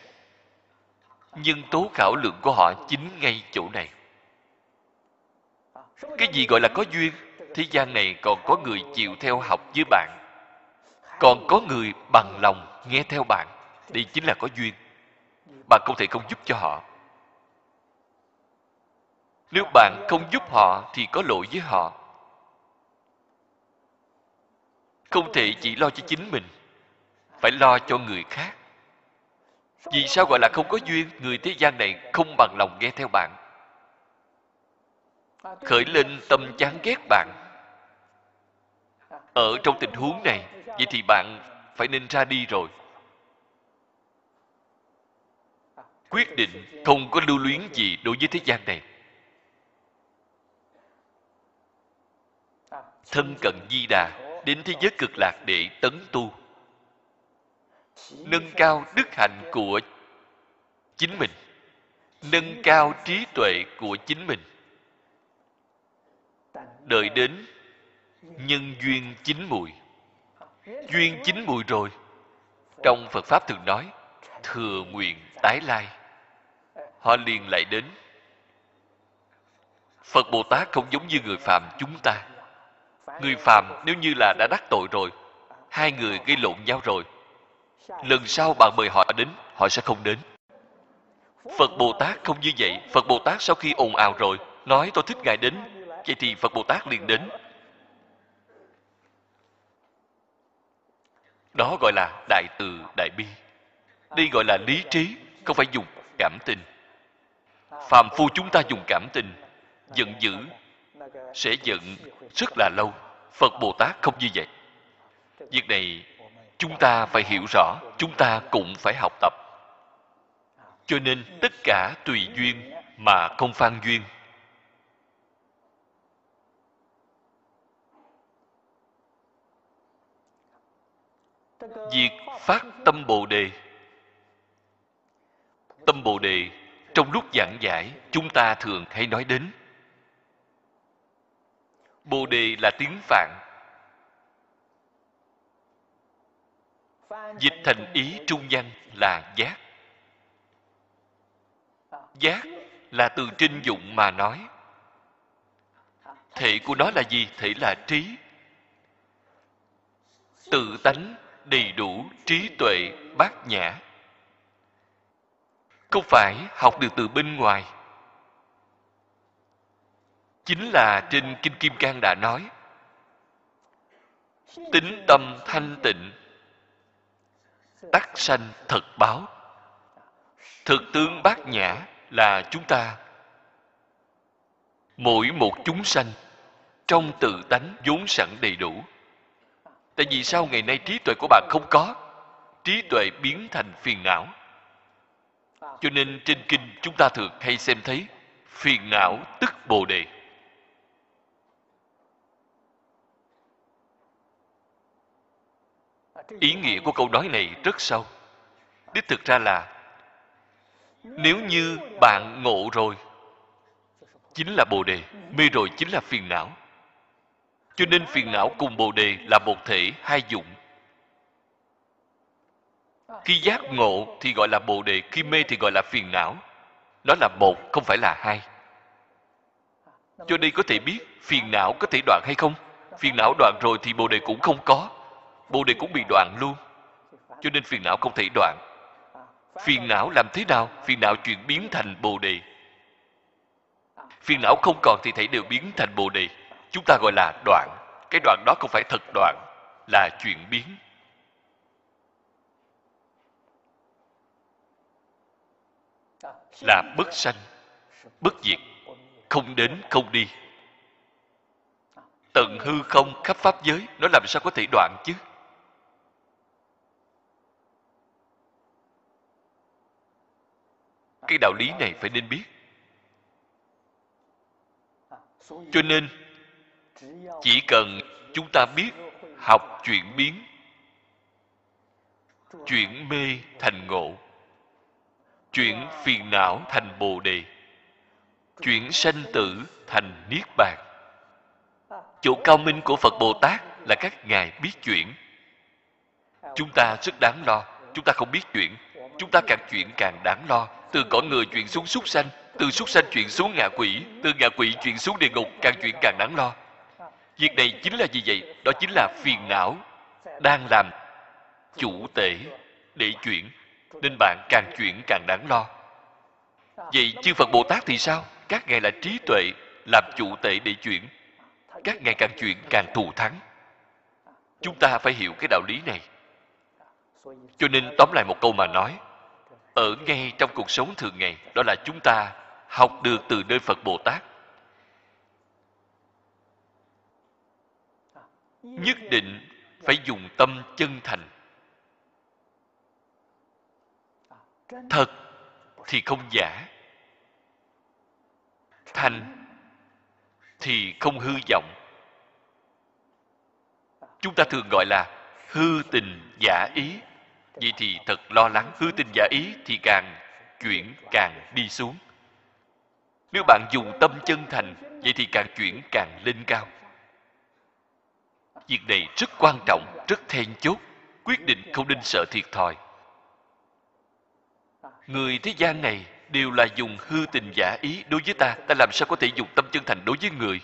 Nhưng tố khảo lượng của họ chính ngay chỗ này. Cái gì gọi là có duyên, thế gian này còn có người chịu theo học với bạn. Còn có người bằng lòng nghe theo bạn. Đây chính là có duyên. Bạn không thể không giúp cho họ nếu bạn không giúp họ thì có lỗi với họ. Không thể chỉ lo cho chính mình, phải lo cho người khác. Vì sao gọi là không có duyên, người thế gian này không bằng lòng nghe theo bạn? Khởi lên tâm chán ghét bạn. Ở trong tình huống này, vậy thì bạn phải nên ra đi rồi. Quyết định không có lưu luyến gì đối với thế gian này. Thân cận di đà, đến thế giới cực lạc để tấn tu. Nâng cao đức hạnh của chính mình. Nâng cao trí tuệ của chính mình. Đợi đến nhân duyên chín mùi. Duyên chín mùi rồi. Trong phật pháp thường nói, thừa nguyện tái lai. Họ liền lại đến. Phật bồ tát không giống như người phàm chúng ta người phàm nếu như là đã đắc tội rồi, hai người gây lộn nhau rồi, lần sau bạn mời họ đến, họ sẽ không đến. Phật bồ tát không như vậy. Phật bồ tát sau khi ồn ào rồi, nói tôi thích ngài đến. Vậy thì phật bồ tát liền đến. Đó gọi là đại từ đại bi. Đây gọi là lý trí, không phải dùng cảm tình. Phàm phu chúng ta dùng cảm tình, giận dữ, sẽ giận rất là lâu phật bồ tát không như vậy. Việc này chúng ta phải hiểu rõ, chúng ta cũng phải học tập. Cho nên tất cả tùy duyên mà không phan duyên. Việc phát tâm bồ đề. Tâm bồ đề trong lúc giảng giải, chúng ta thường hay nói đến bồ đề là tiếng phạn. Dịch thành ý trung văn là giác. Giác là từ trinh dụng mà nói. Thể của nó là gì? Thể là trí. Tự tánh đầy đủ trí tuệ bát nhã. Không phải học được từ bên ngoài chính là trên kinh kim cang đã nói. Tính tâm thanh tịnh tắc sanh thật báo. Thực tướng bát nhã là chúng ta. Mỗi một chúng sanh, trong tự tánh vốn sẵn đầy đủ. Tại vì sao ngày nay trí tuệ của bạn không có? Trí tuệ biến thành phiền não. Cho nên trên kinh chúng ta thường hay xem thấy phiền não tức bồ đề. Ý nghĩa của câu nói này rất sâu. Đích thực ra là, nếu như bạn ngộ rồi, chính là bồ đề, mê rồi chính là phiền não. Cho nên phiền não cùng bồ đề là một thể hai dụng. Khi giác ngộ thì gọi là bồ đề, khi mê thì gọi là phiền não. Nó là một, không phải là hai. Cho đây có thể biết phiền não có thể đoạn hay không? Phiền não đoạn rồi thì bồ đề cũng không có bồ đề cũng bị đoạn luôn. Cho nên phiền não không thể đoạn. Phiền não làm thế nào? Phiền não chuyển biến thành bồ đề. Phiền não không còn thì thể đều biến thành bồ đề. Chúng ta gọi là đoạn. Cái đoạn đó không phải thật đoạn, là chuyển biến. Là bất sanh, bất diệt, không đến, không đi. Tận hư không khắp pháp giới, nó làm sao có thể đoạn chứ? Cái đạo lý này phải nên biết. Cho nên, chỉ cần chúng ta biết học chuyển biến, chuyển mê thành ngộ, chuyển phiền não thành bồ đề, chuyển sanh tử thành niết bàn. Chỗ cao minh của phật bồ tát là các ngài biết chuyển. Chúng ta rất đáng lo, chúng ta không biết chuyển chúng ta càng chuyển càng đáng lo. Từ cõi người chuyển xuống súc sanh, từ súc sanh chuyển xuống ngạ quỷ, từ ngạ quỷ chuyển xuống địa ngục càng chuyển càng đáng lo. Việc này chính là gì vậy? Đó chính là phiền não đang làm chủ tể để chuyển, nên bạn càng chuyển càng đáng lo. Vậy chư phật bồ tát thì sao? Các ngài là trí tuệ làm chủ tể để chuyển. Các ngài càng chuyển càng thù thắng. Chúng ta phải hiểu cái đạo lý này. Cho nên tóm lại một câu mà nói ở ngay trong cuộc sống thường ngày, đó là chúng ta học được từ nơi phật bồ tát. Nhất định phải dùng tâm chân thành. Thật thì không giả. Thành thì không hư vọng. Chúng ta thường gọi là hư tình giả ý vậy thì thật lo lắng hư tình giả ý thì càng chuyển càng đi xuống. Nếu bạn dùng tâm chân thành, vậy thì càng chuyển càng lên cao. Việc này rất quan trọng, rất then chốt, quyết định không nên sợ thiệt thòi. Người thế gian này đều là dùng hư tình giả ý đối với ta ta làm sao có thể dùng tâm chân thành đối với người?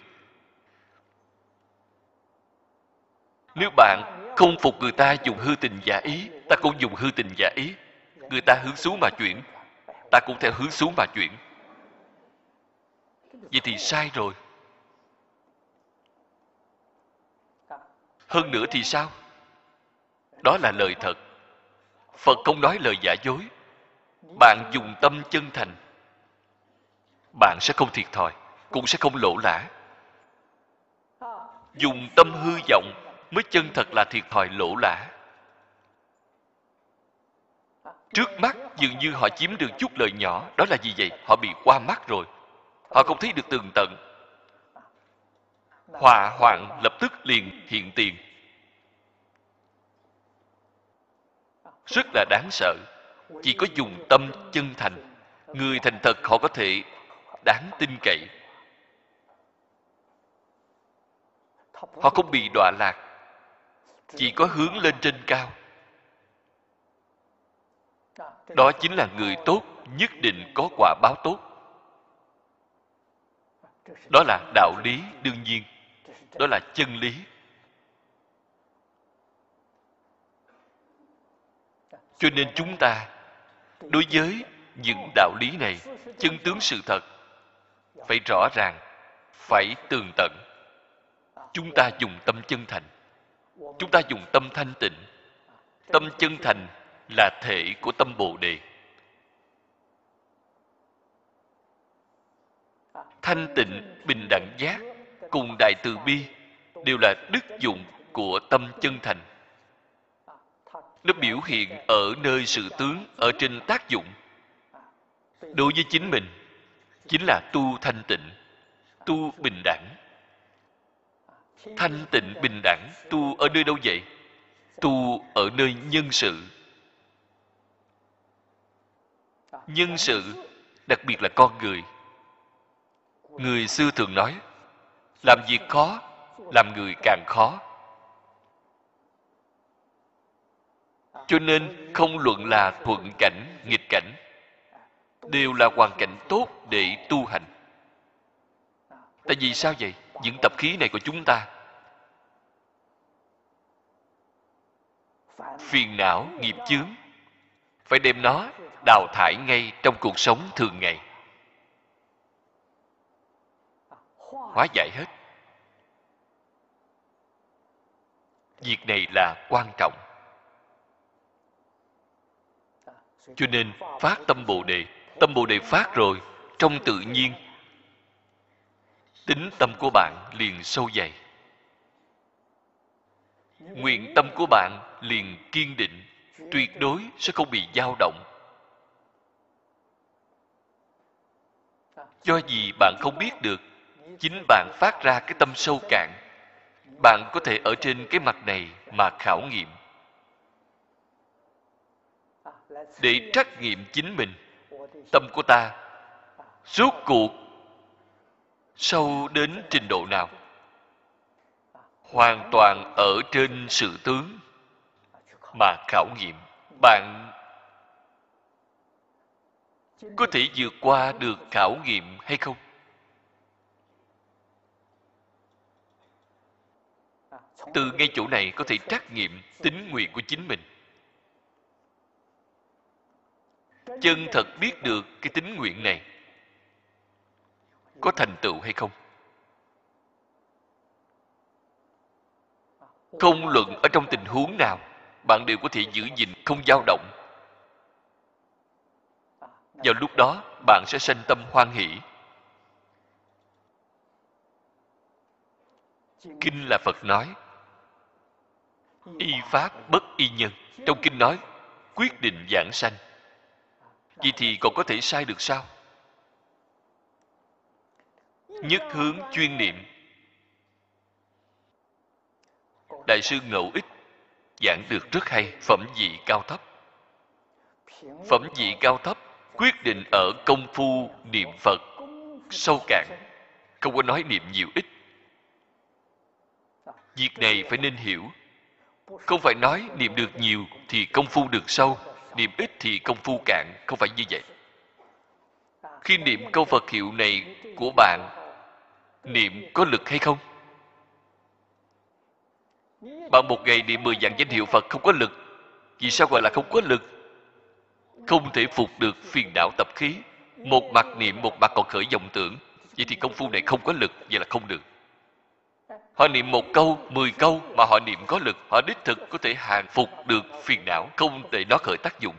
Nếu bạn không phục người ta dùng hư tình giả ý, ta cũng dùng hư tình giả ý. Người ta hướng xuống mà chuyển, ta cũng theo hướng xuống mà chuyển. Vậy thì sai rồi. Hơn nữa thì sao? Đó là lời thật. Phật không nói lời giả dối. Bạn dùng tâm chân thành, bạn sẽ không thiệt thòi, cũng sẽ không lỗ lã. Dùng tâm hư vọng mới chân thật là thiệt thòi lỗ lã. Trước mắt, dường như họ chiếm được chút lợi nhỏ, đó là gì vậy họ bị qua mắt rồi. Họ không thấy được tường tận. Hòa hoạn lập tức liền hiện tiền. Rất là đáng sợ. Chỉ có dùng tâm chân thành. Người thành thật họ có thể đáng tin cậy. Họ không bị đọa lạc chỉ có hướng lên trên cao. Đó chính là người tốt, nhất định có quả báo tốt. Đó là đạo lý đương nhiên. Đó là chân lý. Cho nên chúng ta, đối với những đạo lý này, chân tướng sự thật, phải rõ ràng, phải tường tận. Chúng ta dùng tâm chân thành chúng ta dùng tâm thanh tịnh. Tâm chân thành là thể của tâm bồ đề. Thanh tịnh, bình đẳng giác cùng đại từ bi đều là đức dụng của tâm chân thành. Nó biểu hiện ở nơi sự tướng ở trên tác dụng. Đối với chính mình, chính là tu thanh tịnh, tu bình đẳng thanh tịnh bình đẳng, tu ở nơi đâu vậy? Tu ở nơi nhân sự. Nhân sự, đặc biệt là con người. Người xưa thường nói, làm việc khó, làm người càng khó. Cho nên không luận là thuận cảnh, nghịch cảnh. Đều là hoàn cảnh tốt để tu hành. Tại vì sao vậy? Những tập khí này của chúng ta. Phiền não, nghiệp chướng. Phải đem nó đào thải ngay trong cuộc sống thường ngày. Hóa giải hết. Việc này là quan trọng. Cho nên phát tâm bồ đề. Tâm bồ đề phát rồi, trong tự nhiên tính tâm của bạn liền sâu dày. Nguyện tâm của bạn liền kiên định, tuyệt đối sẽ không bị dao động. Do gì bạn không biết được, chính bạn phát ra cái tâm sâu cạn. Bạn có thể ở trên cái mặt này mà khảo nghiệm. Để trắc nghiệm chính mình, tâm của ta rốt cuộc sâu đến trình độ nào? Hoàn toàn ở trên sự tướng mà khảo nghiệm. Bạn có thể vượt qua được khảo nghiệm hay không? Từ ngay chỗ này có thể trắc nghiệm tính nguyện của chính mình. Chân thật biết được cái tính nguyện này có thành tựu hay không? Không luận ở trong tình huống nào, bạn đều có thể giữ gìn, không dao động. Vào lúc đó, bạn sẽ sanh tâm hoan hỷ. Kinh là phật nói, y pháp bất y nhân. Trong kinh nói, quyết định giảng sanh. Vậy thì còn có thể sai được sao? Nhất hướng chuyên niệm. Đại sư ngẫu ích giảng được rất hay, phẩm vị cao thấp. Phẩm vị cao thấp quyết định ở công phu niệm phật sâu cạn, không có nói niệm nhiều ít. Việc này phải nên hiểu. Không phải nói niệm được nhiều thì công phu được sâu, niệm ít thì công phu cạn, không phải như vậy. Khi niệm câu phật hiệu này của bạn niệm có lực hay không? Bạn một ngày niệm mười dạng danh hiệu phật không có lực. Vì sao gọi là không có lực? Không thể phục được phiền não tập khí. Một mặt niệm, một mặt còn khởi vọng tưởng. Vậy thì công phu này không có lực, vậy là không được. Họ niệm một câu, mười câu mà họ niệm có lực. Họ đích thực có thể hàng phục được phiền não, không để nó khởi tác dụng.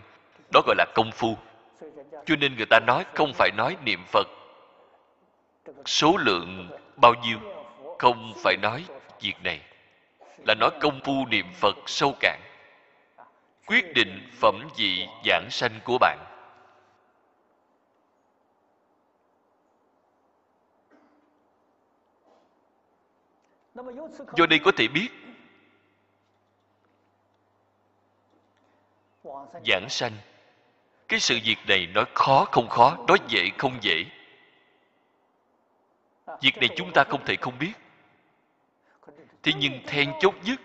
Đó gọi là công phu. Cho nên người ta nói không phải nói niệm phật số lượng bao nhiêu? Không phải nói việc này, là nói công phu niệm phật sâu cạn. Quyết định phẩm vị giảng sanh của bạn. Do đây có thể biết, giảng sanh, cái sự việc này nói khó không khó, nói dễ không dễ việc này chúng ta không thể không biết. Thế nhưng then chốt nhất,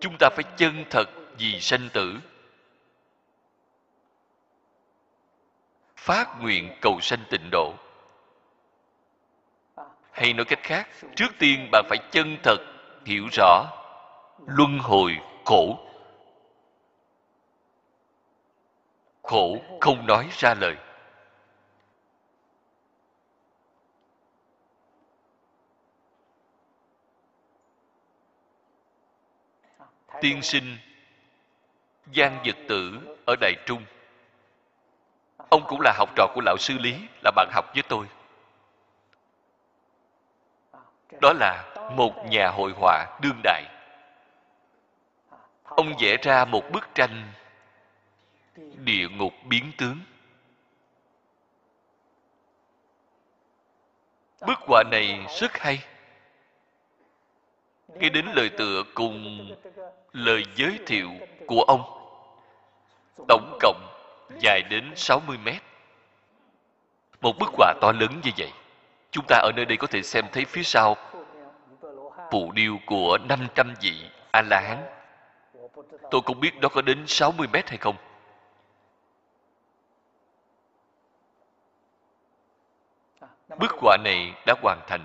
chúng ta phải chân thật vì sanh tử. Phát nguyện cầu sanh tịnh độ. Hay nói cách khác, trước tiên bạn phải chân thật, hiểu rõ, luân hồi khổ. Khổ không nói ra lời. Tiên sinh, giang dịch tử ở đại trung. Ông cũng là học trò của lão sư lý, là bạn học với tôi. Đó là một nhà hội họa đương đại. Ông vẽ ra một bức tranh địa ngục biến tướng. Bức họa này rất hay ngay đến lời tựa cùng lời giới thiệu của ông, tổng cộng dài đến 60 mét một bức họa to lớn như vậy, chúng ta ở nơi đây có thể xem thấy phía sau phù điêu của 500 vị A-la-hán. Tôi không biết đó có đến 60 mét hay không. Bức họa này đã hoàn thành.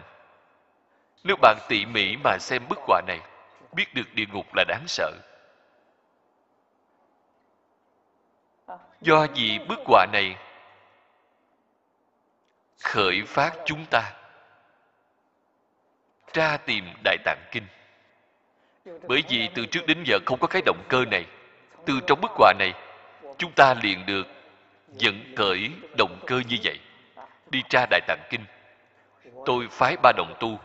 Nếu bạn tỉ mỉ mà xem bức họa này, biết được địa ngục là đáng sợ. Do vì bức họa này khởi phát chúng ta tra tìm Đại Tạng Kinh. Bởi vì từ trước đến giờ không có cái động cơ này. Từ trong bức họa này, chúng ta liền được dẫn cởi động cơ như vậy. Đi tra Đại Tạng Kinh. Tôi phái ba đồng tu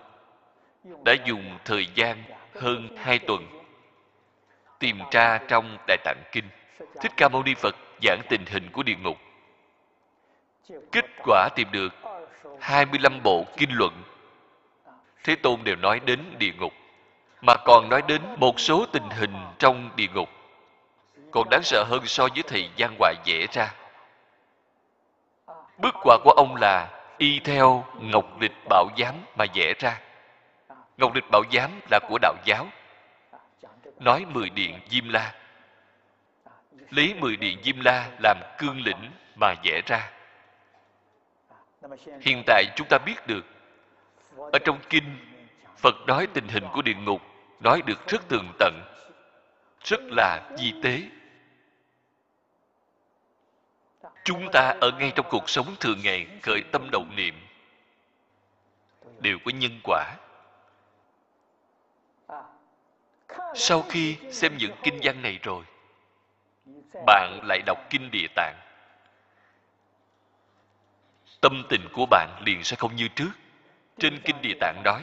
đã dùng thời gian hơn hai tuần tìm tra trong Đại Tạng Kinh Thích Ca Mâu Ni Phật giảng tình hình của địa ngục. Kết quả tìm được 25 bộ kinh luận Thế Tôn đều nói đến địa ngục, mà còn nói đến một số tình hình trong địa ngục. còn đáng sợ hơn so với thầy gian hoài vẽ ra bức quả của ông là y theo ngọc lịch bảo giám mà vẽ ra ngọc lịch bảo giám là của đạo giáo. Nói mười điện diêm la. Lấy mười điện diêm la làm cương lĩnh mà vẽ ra. Hiện tại chúng ta biết được, ở trong kinh, phật nói tình hình của địa ngục, nói được rất tường tận, rất là di tế. Chúng ta ở ngay trong cuộc sống thường ngày khởi tâm động niệm. Đều có nhân quả. Sau khi xem những kinh văn này rồi, bạn lại đọc kinh địa tạng. Tâm tình của bạn liền sẽ không như trước. Trên kinh địa tạng nói,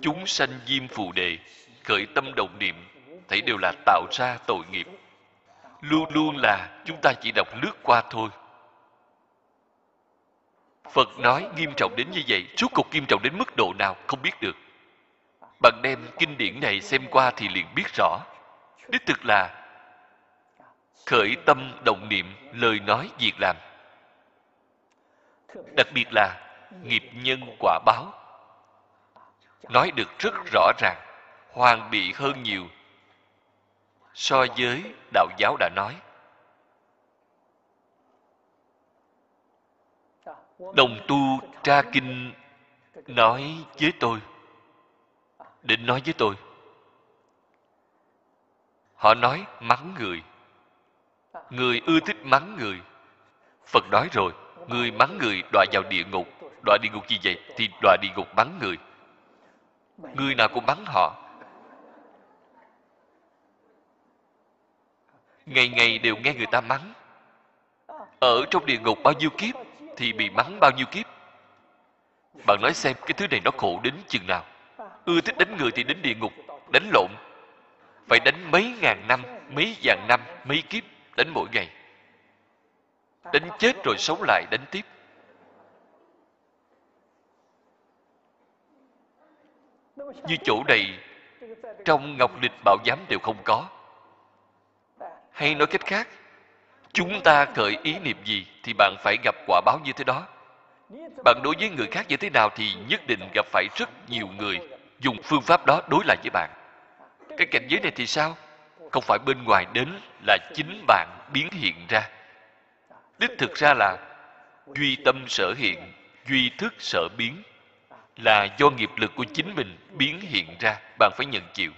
chúng sanh diêm phù đề, khởi tâm động niệm, thấy đều là tạo ra tội nghiệp. Luôn luôn là chúng ta chỉ đọc lướt qua thôi. Phật nói nghiêm trọng đến như vậy. Suốt cuộc nghiêm trọng đến mức độ nào không biết được bạn đem kinh điển này xem qua thì liền biết rõ. Đích thực là khởi tâm động niệm, lời nói việc làm. Đặc biệt là nghiệp nhân quả báo. Nói được rất rõ ràng, hoàn bị hơn nhiều so với đạo giáo đã nói. Đồng tu tra kinh nói với tôi định nói với tôi. Họ nói, mắng người. Người ưa thích mắng người. Phật nói rồi, người mắng người đọa vào địa ngục, đọa địa ngục gì vậy? Thì đọa địa ngục mắng người. Người nào cũng mắng họ. Ngày ngày đều nghe người ta mắng. Ở trong địa ngục bao nhiêu kiếp thì bị mắng bao nhiêu kiếp? Bạn nói xem cái thứ này nó khổ đến chừng nào ưa thích đánh người thì đến địa ngục, đánh lộn. Phải đánh mấy ngàn năm, mấy vạn năm, mấy kiếp, đánh mỗi ngày. Đánh chết rồi sống lại, đánh tiếp. Như chỗ này, trong ngọc lịch bảo giám đều không có. Hay nói cách khác, chúng ta khởi ý niệm gì thì bạn phải gặp quả báo như thế đó. Bạn đối với người khác như thế nào thì nhất định gặp phải rất nhiều người dùng phương pháp đó đối lại với bạn. Cái cảnh giới này thì sao? Không phải bên ngoài đến là chính bạn biến hiện ra. Đích thực ra là duy tâm sở hiện, duy thức sở biến, là do nghiệp lực của chính mình biến hiện ra, bạn phải nhận chịu.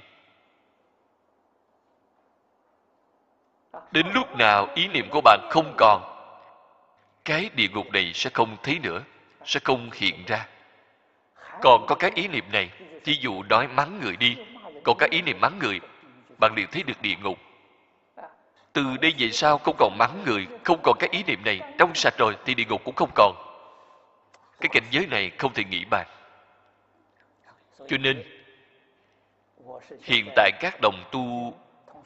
Đến lúc nào ý niệm của bạn không còn, cái địa ngục này sẽ không thấy nữa, sẽ không hiện ra còn có cái ý niệm này, thí dụ nói mắng người đi. Còn cái ý niệm mắng người, bạn liền thấy được địa ngục. Từ đây về sau không còn mắng người, không còn cái ý niệm này. Trong sạch rồi thì địa ngục cũng không còn. Cái cảnh giới này không thể nghĩ bàn. Cho nên, hiện tại các đồng tu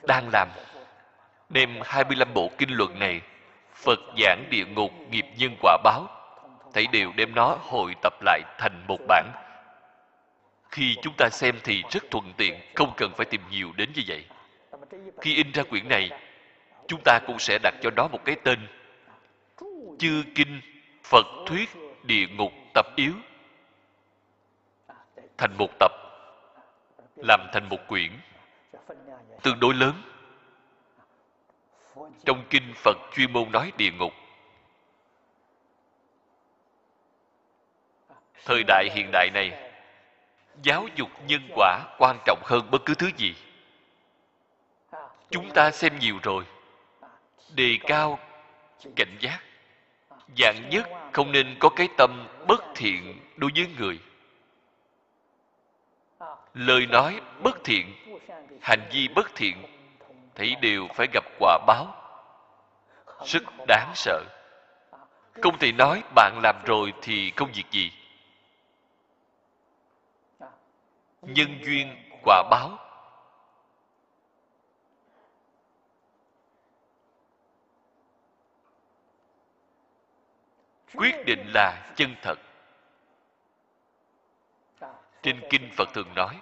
đang làm, đem 25 bộ kinh luận này, Phật giảng địa ngục, nghiệp nhân quả báo thảy đều đem nó hội tập lại thành một bản. Khi chúng ta xem thì rất thuận tiện, không cần phải tìm nhiều đến như vậy. Khi in ra quyển này, chúng ta cũng sẽ đặt cho nó một cái tên. Chư kinh, phật thuyết địa ngục tập yếu. Thành một tập, làm thành một quyển, tương đối lớn. Trong kinh phật chuyên môn nói địa ngục thời đại hiện đại này, giáo dục nhân quả quan trọng hơn bất cứ thứ gì. Chúng ta xem nhiều rồi, đề cao cảnh giác dạng nhất không nên có cái tâm bất thiện đối với người. Lời nói bất thiện, hành vi bất thiện, thấy đều phải gặp quả báo. Rất đáng sợ. Không thể nói bạn làm rồi thì không việc gì. nhân duyên quả báo. Quyết định là chân thật. Trên kinh phật thường nói,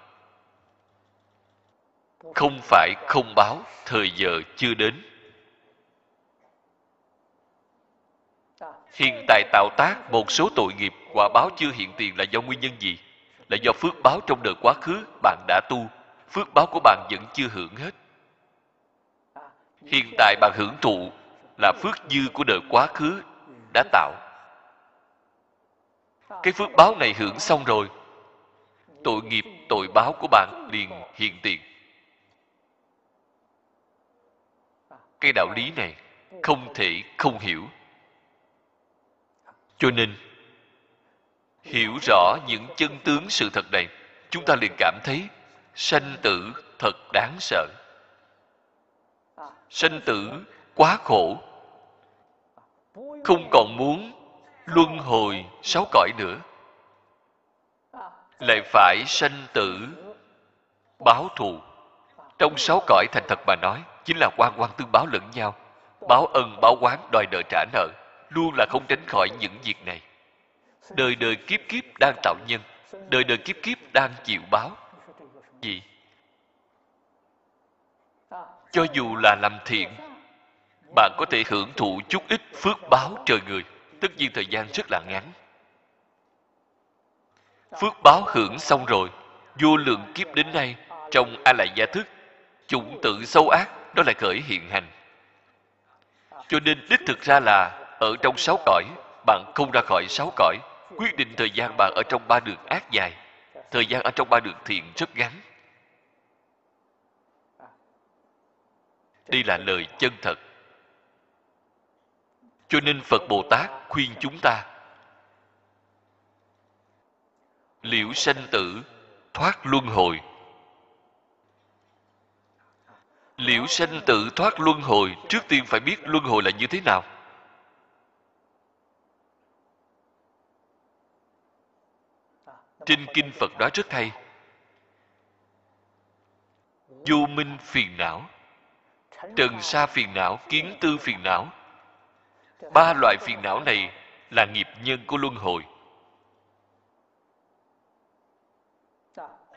không phải không báo, thời giờ chưa đến. Hiện tại tạo tác một số tội nghiệp, quả báo chưa hiện tiền là do nguyên nhân gì? Là do phước báo trong đời quá khứ bạn đã tu. Phước báo của bạn vẫn chưa hưởng hết. Hiện tại bạn hưởng thụ là phước dư của đời quá khứ đã tạo. Cái phước báo này hưởng xong rồi, tội nghiệp, tội báo của bạn liền hiện tiền. Cái đạo lý này không thể không hiểu. Cho nên hiểu rõ những chân tướng sự thật này, chúng ta liền cảm thấy sanh tử thật đáng sợ. Sanh tử quá khổ, không còn muốn luân hồi sáu cõi nữa. Lại phải sanh tử báo thù. Trong sáu cõi thành thật mà nói, chính là quan quan tương báo lẫn nhau, báo ân, báo quán đòi nợ trả nợ, luôn là không tránh khỏi những việc này đời đời kiếp kiếp đang tạo nhân. Đời đời kiếp kiếp đang chịu báo. Gì? Cho dù là làm thiện, bạn có thể hưởng thụ chút ít phước báo trời người. Tất nhiên thời gian rất là ngắn. Phước báo hưởng xong rồi, vô lượng kiếp đến nay, trong a lại gia thức chủng tự sâu ác, đó lại khởi hiện hành. Cho nên đích thực ra là, ở trong sáu cõi, bạn không ra khỏi sáu cõi quyết định thời gian bạn ở trong ba đường ác dài. Thời gian ở trong ba đường thiện rất ngắn. Đây là lời chân thật. Cho nên phật bồ tát khuyên chúng ta, liễu sanh tử, thoát luân hồi. Liễu sanh tử, thoát luân hồi, trước tiên phải biết luân hồi là như thế nào. Trên kinh phật đó rất hay vô minh phiền não. Trần sa phiền não, kiến tư phiền não. Ba loại phiền não này là nghiệp nhân của luân hồi.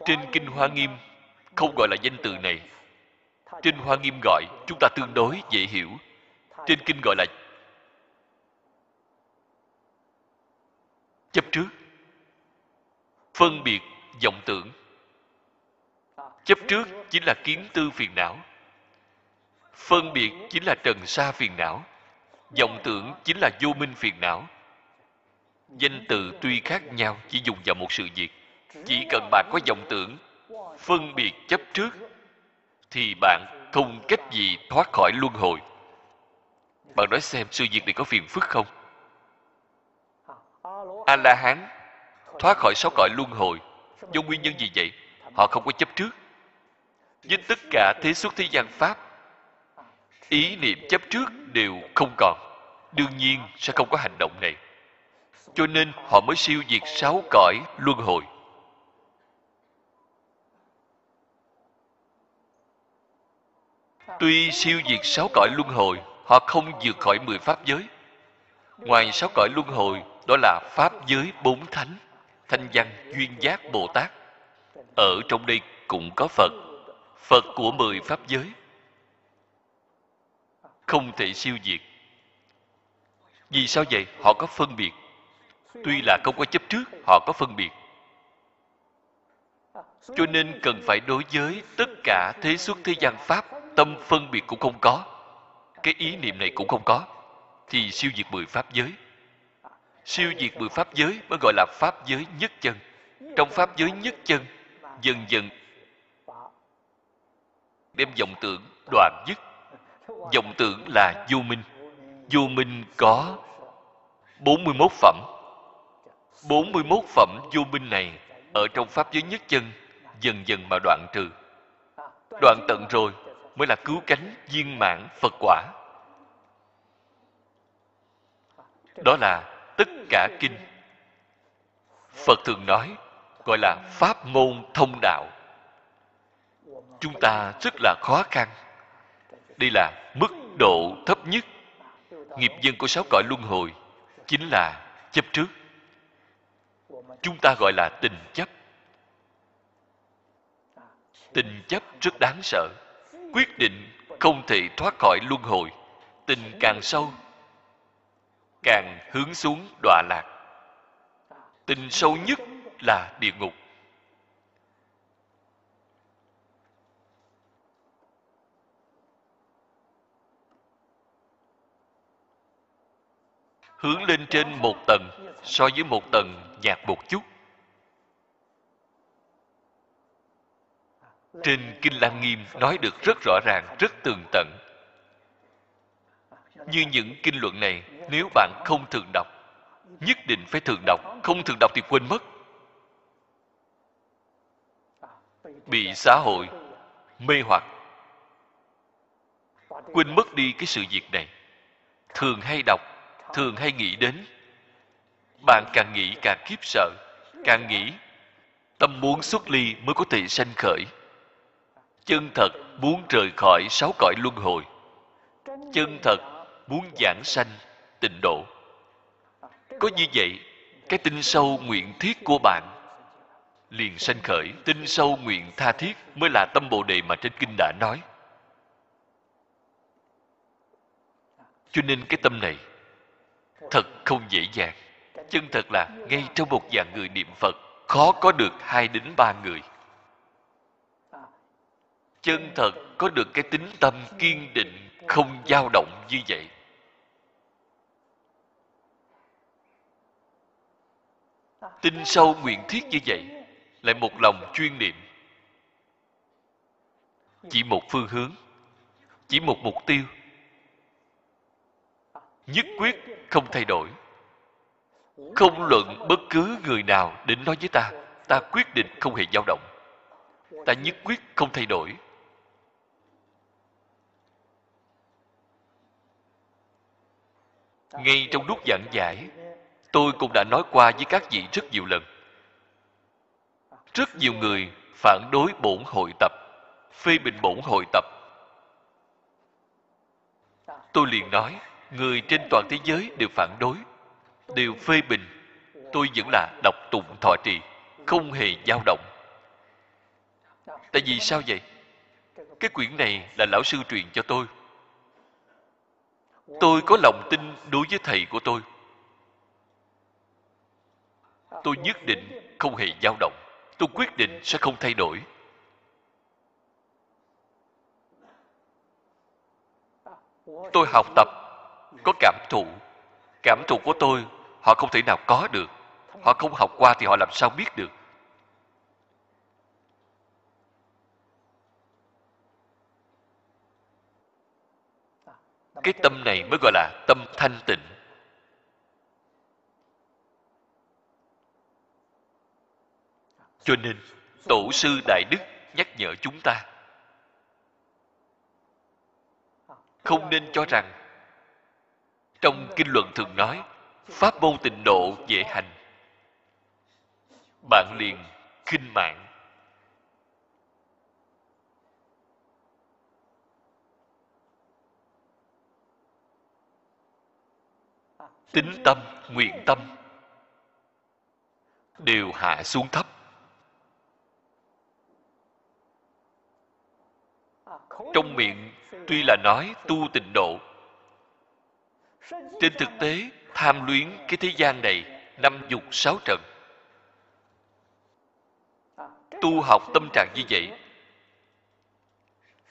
Trên kinh hoa nghiêm, không gọi là danh từ này. Trên hoa nghiêm gọi, chúng ta tương đối, dễ hiểu. Trên kinh gọi là chấp trước phân biệt vọng tưởng. Chấp trước chính là kiến tư phiền não. Phân biệt chính là trần sa phiền não. Vọng tưởng chính là vô minh phiền não. Danh từ tuy khác nhau chỉ dùng vào một sự việc. Chỉ cần bạn có vọng tưởng, phân biệt chấp trước, thì bạn không cách gì thoát khỏi luân hồi. Bạn nói xem, sự việc này có phiền phức không? A la hán thoát khỏi sáu cõi luân hồi. Do nguyên nhân gì vậy? Họ không có chấp trước. Với tất cả thế xuất thế gian pháp, ý niệm chấp trước đều không còn. Đương nhiên sẽ không có hành động này. Cho nên họ mới siêu diệt sáu cõi luân hồi. Tuy siêu diệt sáu cõi luân hồi, họ không vượt khỏi mười pháp giới. Ngoài sáu cõi luân hồi, đó là pháp giới bốn thánh thanh văn duyên giác bồ tát. Ở trong đây cũng có phật phật của mười pháp giới. Không thể siêu diệt vì sao vậy? Họ có phân biệt. Tuy là không có chấp trước, họ có phân biệt. Cho nên cần phải đối với tất cả thế xuất thế gian pháp, tâm phân biệt cũng không có. Cái ý niệm này cũng không có. Thì siêu diệt mười pháp giới siêu diệt mười pháp giới mới gọi là pháp giới nhất chân. Trong pháp giới nhất chân, dần dần đem vọng tưởng đoạn dứt. Vọng tưởng là vô minh. Vô minh có 41 phẩm. 41 phẩm vô minh này ở trong pháp giới nhất chân, dần dần mà đoạn trừ. Đoạn tận rồi mới là cứu cánh viên mãn phật quả. Đó là tất cả kinh. Phật thường nói, gọi là pháp môn thông đạo. Chúng ta rất là khó khăn. Đây là mức độ thấp nhất. Nghiệp dân của sáu cõi luân hồi chính là chấp trước. Chúng ta gọi là tình chấp. Tình chấp rất đáng sợ. Quyết định không thể thoát khỏi luân hồi. Tình càng sâu càng hướng xuống đọa lạc. Tình sâu nhất là địa ngục. Hướng lên trên một tầng so với một tầng nhạt một chút. Trên kinh lăng nghiêm nói được rất rõ ràng, rất tường tận như những kinh luận này, nếu bạn không thường đọc, nhất định phải thường đọc, không thường đọc thì quên mất. Bị xã hội, mê hoặc. Quên mất đi cái sự việc này. Thường hay đọc, thường hay nghĩ đến. Bạn càng nghĩ càng khiếp sợ, càng nghĩ tâm muốn xuất ly mới có thể sanh khởi. Chân thật muốn rời khỏi sáu cõi luân hồi. Chân thật muốn giảng sanh, tịnh độ. Có như vậy, cái tinh sâu nguyện thiết của bạn liền sanh khởi. Tinh sâu nguyện tha thiết mới là tâm bồ đề mà trên kinh đã nói. Cho nên cái tâm này thật không dễ dàng. Chân thật là ngay trong một dạng người niệm phật, khó có được hai đến ba người. Chân thật có được cái tính tâm kiên định, không dao động như vậy. Tin sâu nguyện thiết như vậy, lại một lòng chuyên niệm. Chỉ một phương hướng, chỉ một mục tiêu. Nhất quyết không thay đổi. Không luận bất cứ người nào đến nói với ta ta quyết định không hề dao động. Ta nhất quyết không thay đổi. Ngay trong lúc giảng giải tôi cũng đã nói qua với các vị rất nhiều lần. Rất nhiều người phản đối bổn hội tập, phê bình bổn hội tập. Tôi liền nói, người trên toàn thế giới đều phản đối, đều phê bình. Tôi vẫn là đọc tụng thọ trì, không hề dao động. Tại vì sao vậy? Cái quyển này là lão sư truyền cho tôi. Tôi có lòng tin đối với thầy của tôi tôi nhất định không hề dao động. Tôi quyết định sẽ không thay đổi. Tôi học tập, có cảm thụ. Cảm thụ của tôi, họ không thể nào có được. Họ không học qua thì họ làm sao biết được? Cái tâm này mới gọi là tâm thanh tịnh. Cho nên, tổ sư đại đức nhắc nhở chúng ta. Không nên cho rằng, trong kinh luận thường nói, pháp môn tịnh độ dễ hành. Bạn liền khinh mạng tính tâm, nguyện tâm đều hạ xuống thấp. Trong miệng tuy là nói tu tịnh độ, trên thực tế tham luyến cái thế gian này năm dục sáu trần. Tu học tâm trạng như vậy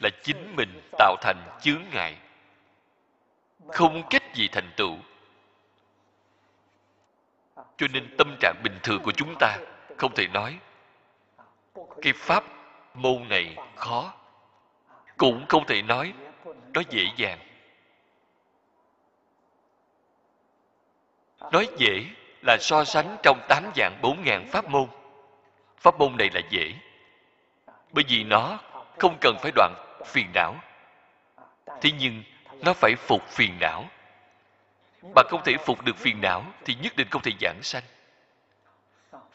là chính mình tạo thành chướng ngại, không cách gì thành tựu. Cho nên tâm trạng bình thường của chúng ta không thể nói. Cái pháp môn này khó cũng không thể nói nó dễ dàng. Nói dễ là so sánh trong tám dạng bốn ngàn pháp môn. Pháp môn này là dễ, bởi vì nó không cần phải đoạn phiền não. Thế nhưng nó phải phục phiền não. Bạn không thể phục được phiền não thì nhất định không thể giảng sanh.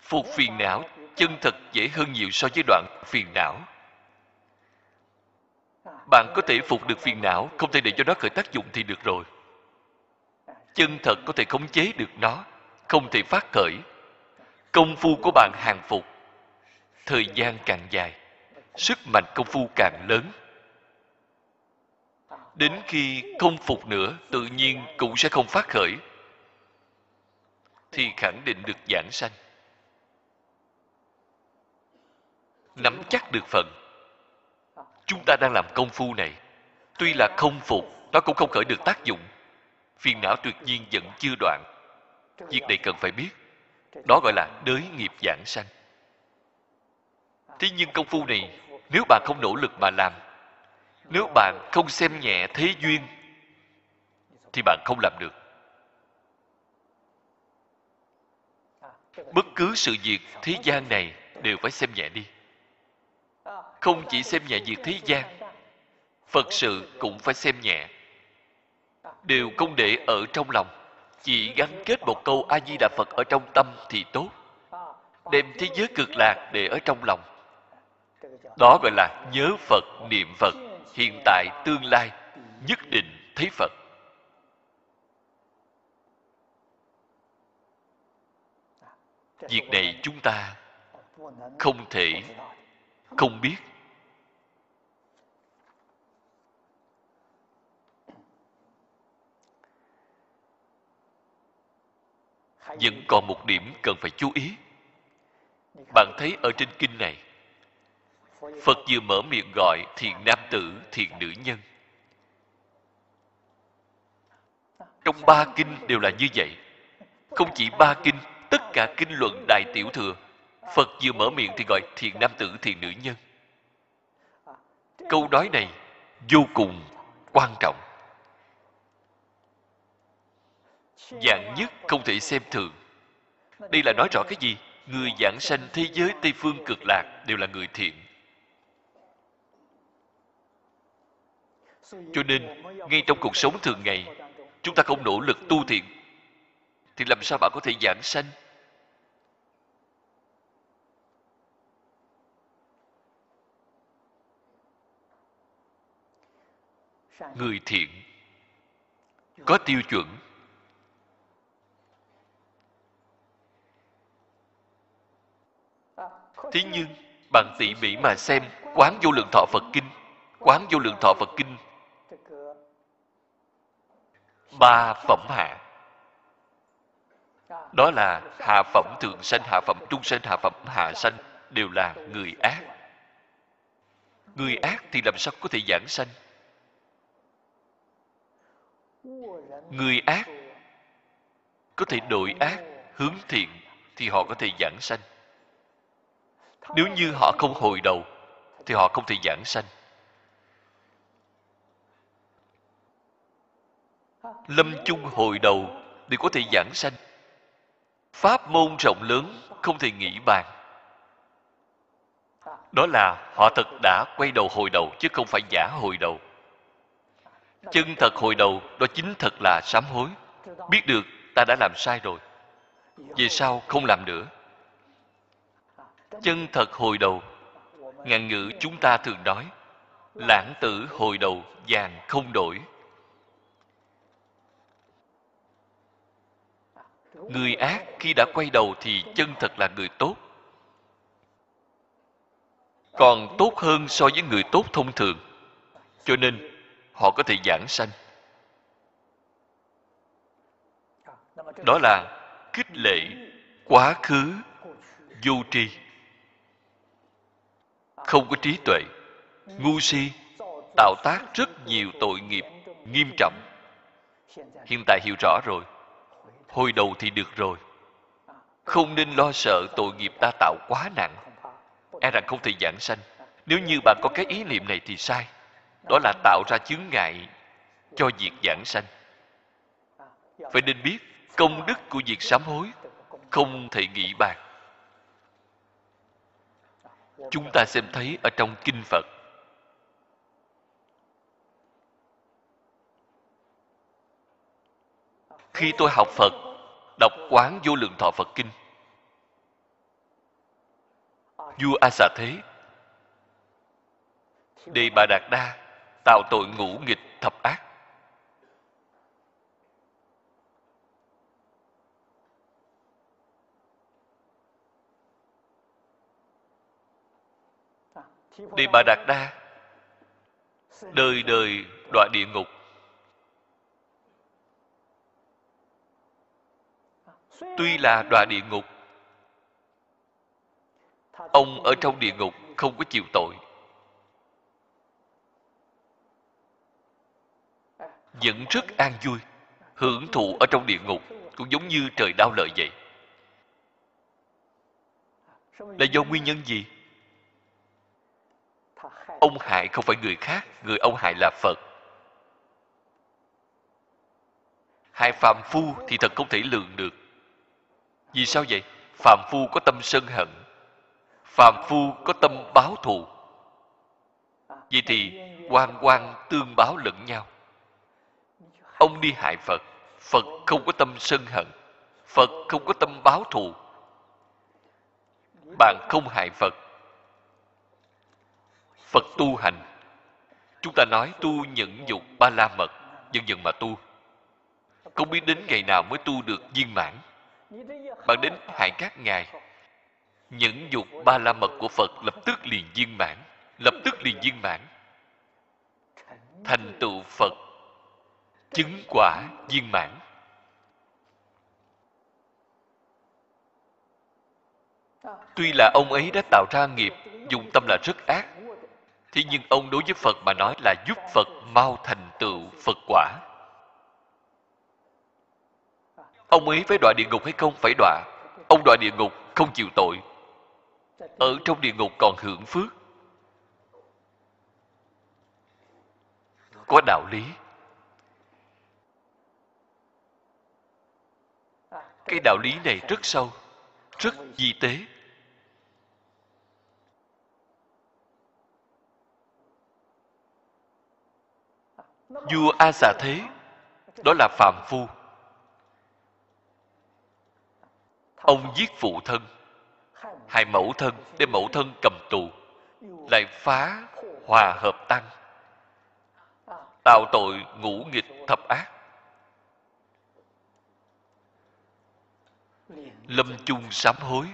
Phục phiền não chân thật dễ hơn nhiều so với đoạn phiền não bạn có thể phục được phiền não, không thể để cho nó khởi tác dụng thì được rồi. Chân thật có thể khống chế được nó, không thể phát khởi. Công phu của bạn hàng phục. Thời gian càng dài, sức mạnh công phu càng lớn. Đến khi không phục nữa, tự nhiên cũng sẽ không phát khởi. Thì khẳng định được giảng sanh. Nắm chắc được phần chúng ta đang làm công phu này. Tuy là không phục, nó cũng không khởi được tác dụng. Phiền não tuyệt nhiên vẫn chưa đoạn. Việc này cần phải biết. Đó gọi là đới nghiệp giảng sanh. Thế nhưng công phu này, nếu bạn không nỗ lực mà làm, nếu bạn không xem nhẹ thế duyên, thì bạn không làm được. Bất cứ sự việc thế gian này đều phải xem nhẹ đi không chỉ xem nhẹ việc thế gian, phật sự cũng phải xem nhẹ. Đều không để ở trong lòng, chỉ gắn kết một câu a di đà phật ở trong tâm thì tốt, đem thế giới cực lạc để ở trong lòng. Đó gọi là nhớ phật, niệm phật, hiện tại, tương lai, nhất định thấy phật. Việc này chúng ta không thể không biết. Vẫn còn một điểm cần phải chú ý. Bạn thấy ở trên kinh này, phật vừa mở miệng gọi thiện nam tử thiện nữ nhân. Trong ba kinh đều là như vậy. Không chỉ ba kinh, tất cả kinh luận đại tiểu thừa, phật vừa mở miệng thì gọi thiện nam tử thiện nữ nhân. Câu nói này vô cùng quan trọng. Dạng nhất không thể xem thường. Đây là nói rõ cái gì? Người giảng sanh thế giới tây phương cực lạc đều là người thiện. Cho nên, ngay trong cuộc sống thường ngày, chúng ta không nỗ lực tu thiện, thì làm sao bạn có thể giảng sanh? Người thiện có tiêu chuẩn. Thế nhưng, bạn tỉ mỉ mà xem, quán vô lượng thọ phật kinh, quán vô lượng thọ phật kinh. Ba phẩm hạ. Đó là hạ phẩm thượng sanh, hạ phẩm trung sanh, hạ phẩm hạ sanh đều là người ác. Người ác thì làm sao có thể giảng sanh? Người ác có thể đổi ác, hướng thiện thì họ có thể giảng sanh nếu như họ không hồi đầu, thì họ không thể giảng sanh. Lâm chung hồi đầu thì có thể giảng sanh. Pháp môn rộng lớn, không thể nghĩ bàn. Đó là họ thật đã quay đầu hồi đầu, chứ không phải giả hồi đầu. Chân thật hồi đầu, đó chính thật là sám hối. Biết được ta đã làm sai rồi. Về sau không làm nữa chân thật hồi đầu. Ngạn ngữ chúng ta thường nói, lãng tử hồi đầu, vàng không đổi. Người ác khi đã quay đầu thì chân thật là người tốt. Còn tốt hơn so với người tốt thông thường. Cho nên, họ có thể giảng sanh. Đó là khích lệ quá khứ, vô tri không có trí tuệ. Ngu si tạo tác rất nhiều tội nghiệp, nghiêm trọng. Hiện tại hiểu rõ rồi. Hồi đầu thì được rồi. Không nên lo sợ tội nghiệp ta tạo quá nặng. E rằng không thể giảng sanh. Nếu như bạn có cái ý niệm này thì sai. Đó là tạo ra chướng ngại cho việc giảng sanh. Phải nên biết công đức của việc sám hối không thể nghĩ bàn chúng ta xem thấy ở trong kinh phật. Khi tôi học phật, đọc quán vô lượng thọ phật kinh, vua a xà thế, đề bà đạt đa, tạo tội ngũ nghịch thập ác. Đề bà đạt đa. Đời đời đọa địa ngục. Tuy là đọa địa ngục, ông ở trong địa ngục không có chịu tội. Vẫn rất an vui, hưởng thụ ở trong địa ngục, cũng giống như trời đau lợi vậy. Là do nguyên nhân gì? Ông hại không phải người khác, người ông hại là phật. Hại phàm phu thì thật không thể lường được. Vì sao vậy? Phàm phu có tâm sân hận, phàm phu có tâm báo thù. Vậy thì quan quan tương báo lẫn nhau. Ông đi hại phật phật không có tâm sân hận, phật không có tâm báo thù. Bạn không hại phật phật tu hành. Chúng ta nói tu nhẫn dục ba la mật dần dần mà tu. Không biết đến ngày nào mới tu được viên mãn. Bạn đến hại các ngài, nhẫn dục ba la mật của phật lập tức liền viên mãn, lập tức liền viên mãn. Thành tựu phật, chứng quả viên mãn. Tuy là ông ấy đã tạo ra nghiệp, dùng tâm là rất ác thế nhưng ông đối với phật mà nói là giúp phật mau thành tựu phật quả. Ông ấy phải đọa địa ngục hay không phải đọa? Ông đọa địa ngục không chịu tội. Ở trong địa ngục còn hưởng phước. Có đạo lý. Cái đạo lý này rất sâu, rất di tế. Vua a xà thế, đó là phạm phu. Ông giết phụ thân hại mẫu thân đem mẫu thân cầm tù, lại phá hòa hợp tăng, tạo tội ngũ nghịch thập ác. Lâm chung sám hối.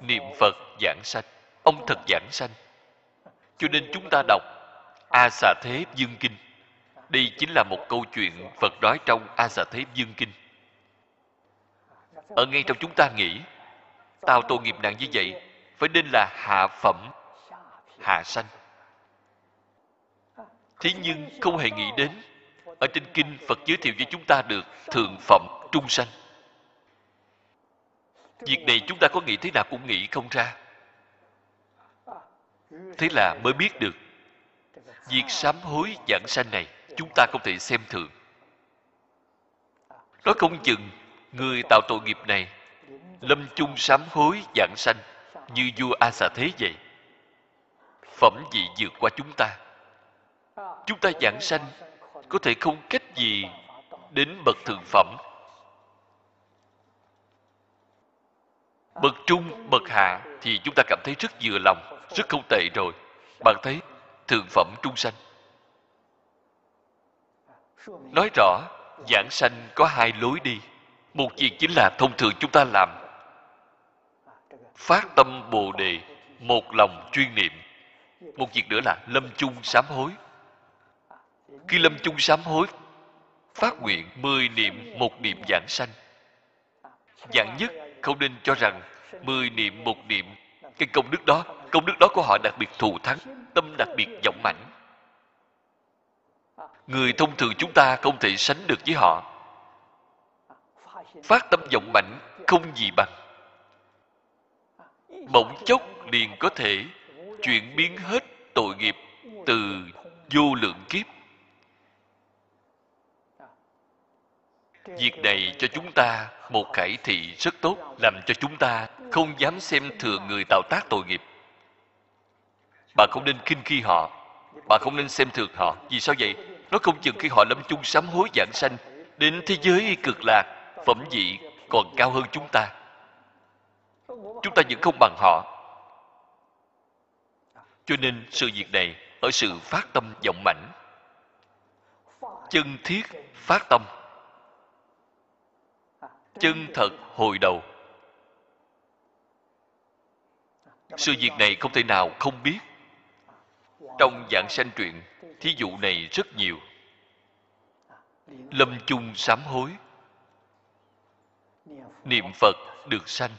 Niệm phật giảng sanh. Ông thật giảng sanh. Cho nên chúng ta đọc a xà thế dương kinh. Đây chính là một câu chuyện phật nói trong a xà thế dương kinh. Ở ngay trong chúng ta nghĩ tạo tội nghiệp nặng như vậy phải nên là hạ phẩm, hạ sanh. Thế nhưng không hề nghĩ đến, ở trên kinh phật giới thiệu với chúng ta được thượng phẩm trung sanh. Việc này chúng ta có nghĩ thế nào cũng nghĩ không ra. Thế là mới biết được việc sám hối giảng sanh này, chúng ta không thể xem thường. Nói không chừng, người tạo tội nghiệp này lâm chung sám hối giảng sanh như vua a xà thế vậy. Phẩm vị vượt qua chúng ta. Chúng ta giảng sanh có thể không cách gì đến bậc thượng phẩm. Bậc trung, bậc hạ thì chúng ta cảm thấy rất vừa lòng, rất không tệ rồi. Bạn thấy thượng phẩm trung sanh. Nói rõ, giảng sanh có hai lối đi. Một việc chính là thông thường chúng ta làm. Phát tâm bồ đề, một lòng chuyên niệm. Một việc nữa là lâm chung sám hối. Khi lâm chung sám hối, phát nguyện mười niệm một niệm giảng sanh. Dạng nhất không nên cho rằng mười niệm một niệm cái công đức đó, công đức đó của họ đặc biệt thù thắng, tâm đặc biệt vọng mạnh người thông thường chúng ta không thể sánh được với họ. Phát tâm vọng mạnh không gì bằng. Bỗng chốc liền có thể chuyển biến hết tội nghiệp từ vô lượng kiếp. Việc này cho chúng ta một khải thị rất tốt, làm cho chúng ta không dám xem thường người tạo tác tội nghiệp. Bạn không nên khinh khi họ. Bạn không nên xem thường họ. Vì sao vậy? Nó không chừng khi họ lâm chung sám hối giảng sanh, đến thế giới cực lạc, phẩm vị còn cao hơn chúng ta. Chúng ta vẫn không bằng họ. Cho nên sự việc này ở sự phát tâm vọng mãnh. Chân thiết phát tâm. Chân thật hồi đầu. Sự việc này không thể nào không biết. Trong dạng sanh truyện, thí dụ này rất nhiều. Lâm chung sám hối. Niệm phật được sanh.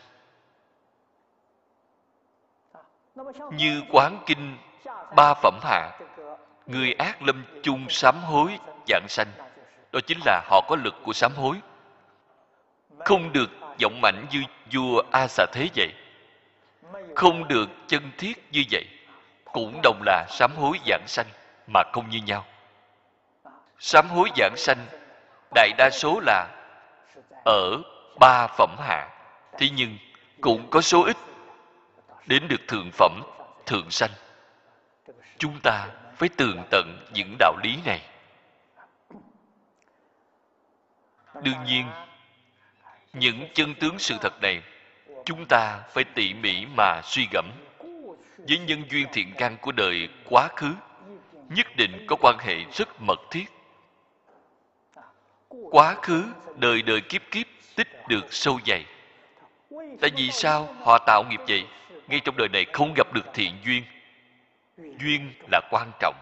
Như quán kinh, ba phẩm hạ, người ác lâm chung sám hối dạng sanh. Đó chính là họ có lực của sám hối. Không được vọng mạnh như vua a xà thế vậy không được chân thiết như vậy, cũng đồng là sám hối giảng sanh mà không như nhau. Sám hối giảng sanh, đại đa số là ở ba phẩm hạ, thế nhưng cũng có số ít đến được thượng phẩm, thượng sanh. Chúng ta phải tường tận những đạo lý này. Đương nhiên, những chân tướng sự thật này chúng ta phải tỉ mỉ mà suy gẫm. Với nhân duyên thiện căn của đời quá khứ, nhất định có quan hệ rất mật thiết. Quá khứ, đời đời kiếp kiếp, tích được sâu dày. Tại vì sao họ tạo nghiệp vậy? Ngay trong đời này không gặp được thiện duyên. Duyên là quan trọng.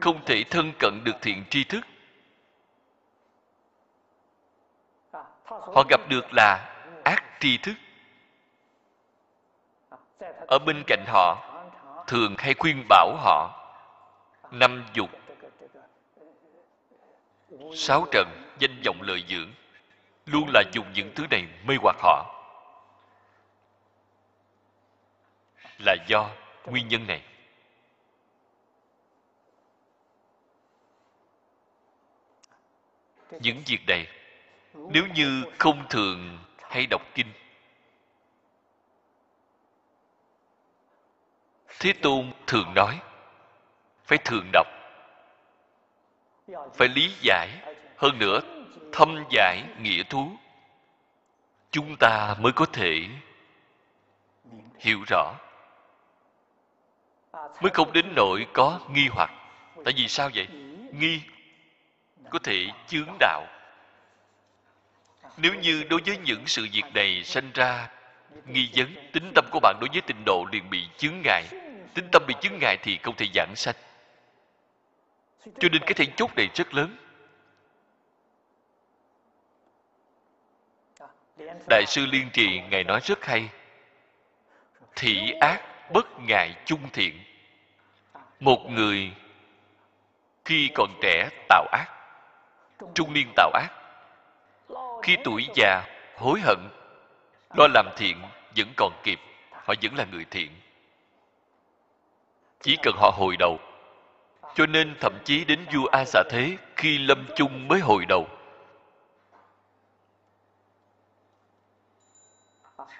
Không thể thân cận được thiện tri thức. Họ gặp được là ác tri thức. Ở bên cạnh họ, thường hay khuyên bảo họ, năm dục, sáu trần, danh vọng lợi dưỡng, luôn là dùng những thứ này mê hoặc họ. Là do nguyên nhân này. Những việc này nếu như không thường hay đọc kinh, thế tôn thường nói, phải thường đọc, phải lý giải, hơn nữa thâm giải nghĩa thú. Chúng ta mới có thể hiểu rõ, mới không đến nỗi có nghi hoặc. Tại vì sao vậy? Nghi có thể chướng đạo nếu như đối với những sự việc này sanh ra, nghi vấn tính tâm của bạn đối với tịnh độ liền bị chướng ngại. Tính tâm bị chướng ngại thì không thể giảng sanh. Cho nên cái then chốt này rất lớn. Đại sư liên trì ngài nói rất hay. Thị ác bất ngại chung thiện. Một người khi còn trẻ tạo ác, trung niên tạo ác khi tuổi già, hối hận, lo làm thiện vẫn còn kịp, họ vẫn là người thiện. Chỉ cần họ hồi đầu, cho nên thậm chí đến vua a xà thế khi lâm chung mới hồi đầu,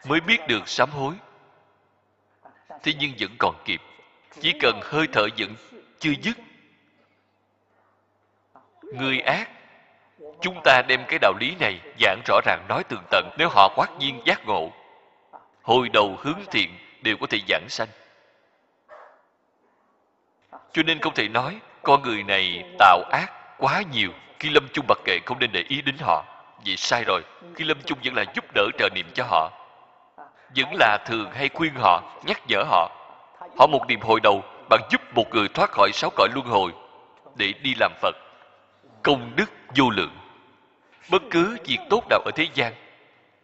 mới biết được sám hối. Thế nhưng vẫn còn kịp, chỉ cần hơi thở vẫn chưa dứt. Người ác chúng ta đem cái đạo lý này giảng rõ ràng, nói tường tận. Nếu họ quát nhiên giác ngộ, hồi đầu hướng thiện đều có thể giảng sanh. Cho nên không thể nói con người này tạo ác quá nhiều. Khi lâm chung mặc kệ, không nên để ý đến họ. Vì sai rồi, khi lâm chung vẫn là giúp đỡ trợ niệm cho họ, vẫn là thường hay khuyên họ, nhắc nhở họ. Họ một niềm hồi đầu bạn giúp một người thoát khỏi sáu cõi luân hồi để đi làm phật. Công đức vô lượng bất cứ việc tốt nào ở thế gian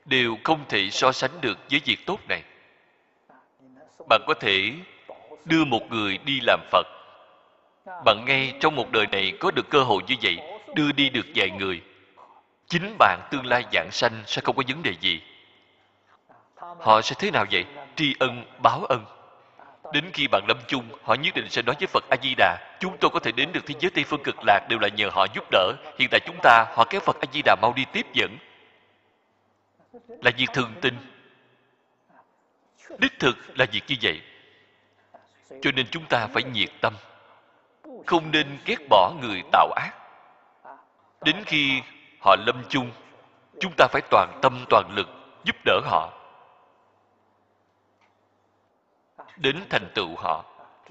đều không thể so sánh được với việc tốt này. Bạn có thể đưa một người đi làm phật. Bạn ngay trong một đời này có được cơ hội như vậy, đưa đi được vài người, chính bạn tương lai dạng sanh sẽ không có vấn đề gì. Họ sẽ thế nào vậy? Tri ân, báo ân đến khi bạn lâm chung, họ nhất định sẽ nói với phật a di đà chúng tôi có thể đến được thế giới tây phương cực lạc đều là nhờ họ giúp đỡ. Hiện tại chúng ta, họ kéo phật a di đà mau đi tiếp dẫn. Là việc thường tình. Đích thực là việc như vậy. Cho nên chúng ta phải nhiệt tâm. Không nên ghét bỏ người tạo ác. Đến khi họ lâm chung, chúng ta phải toàn tâm toàn lực giúp đỡ họ. Đến thành tựu họ.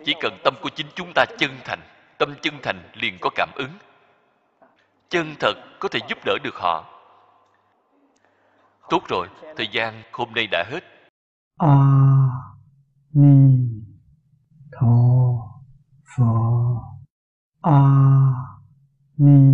Chỉ cần tâm của chính chúng ta chân thành, tâm chân thành liền có cảm ứng. Chân thật có thể giúp đỡ được họ. Tốt rồi, thời gian hôm nay đã hết. A ni tho phở a ni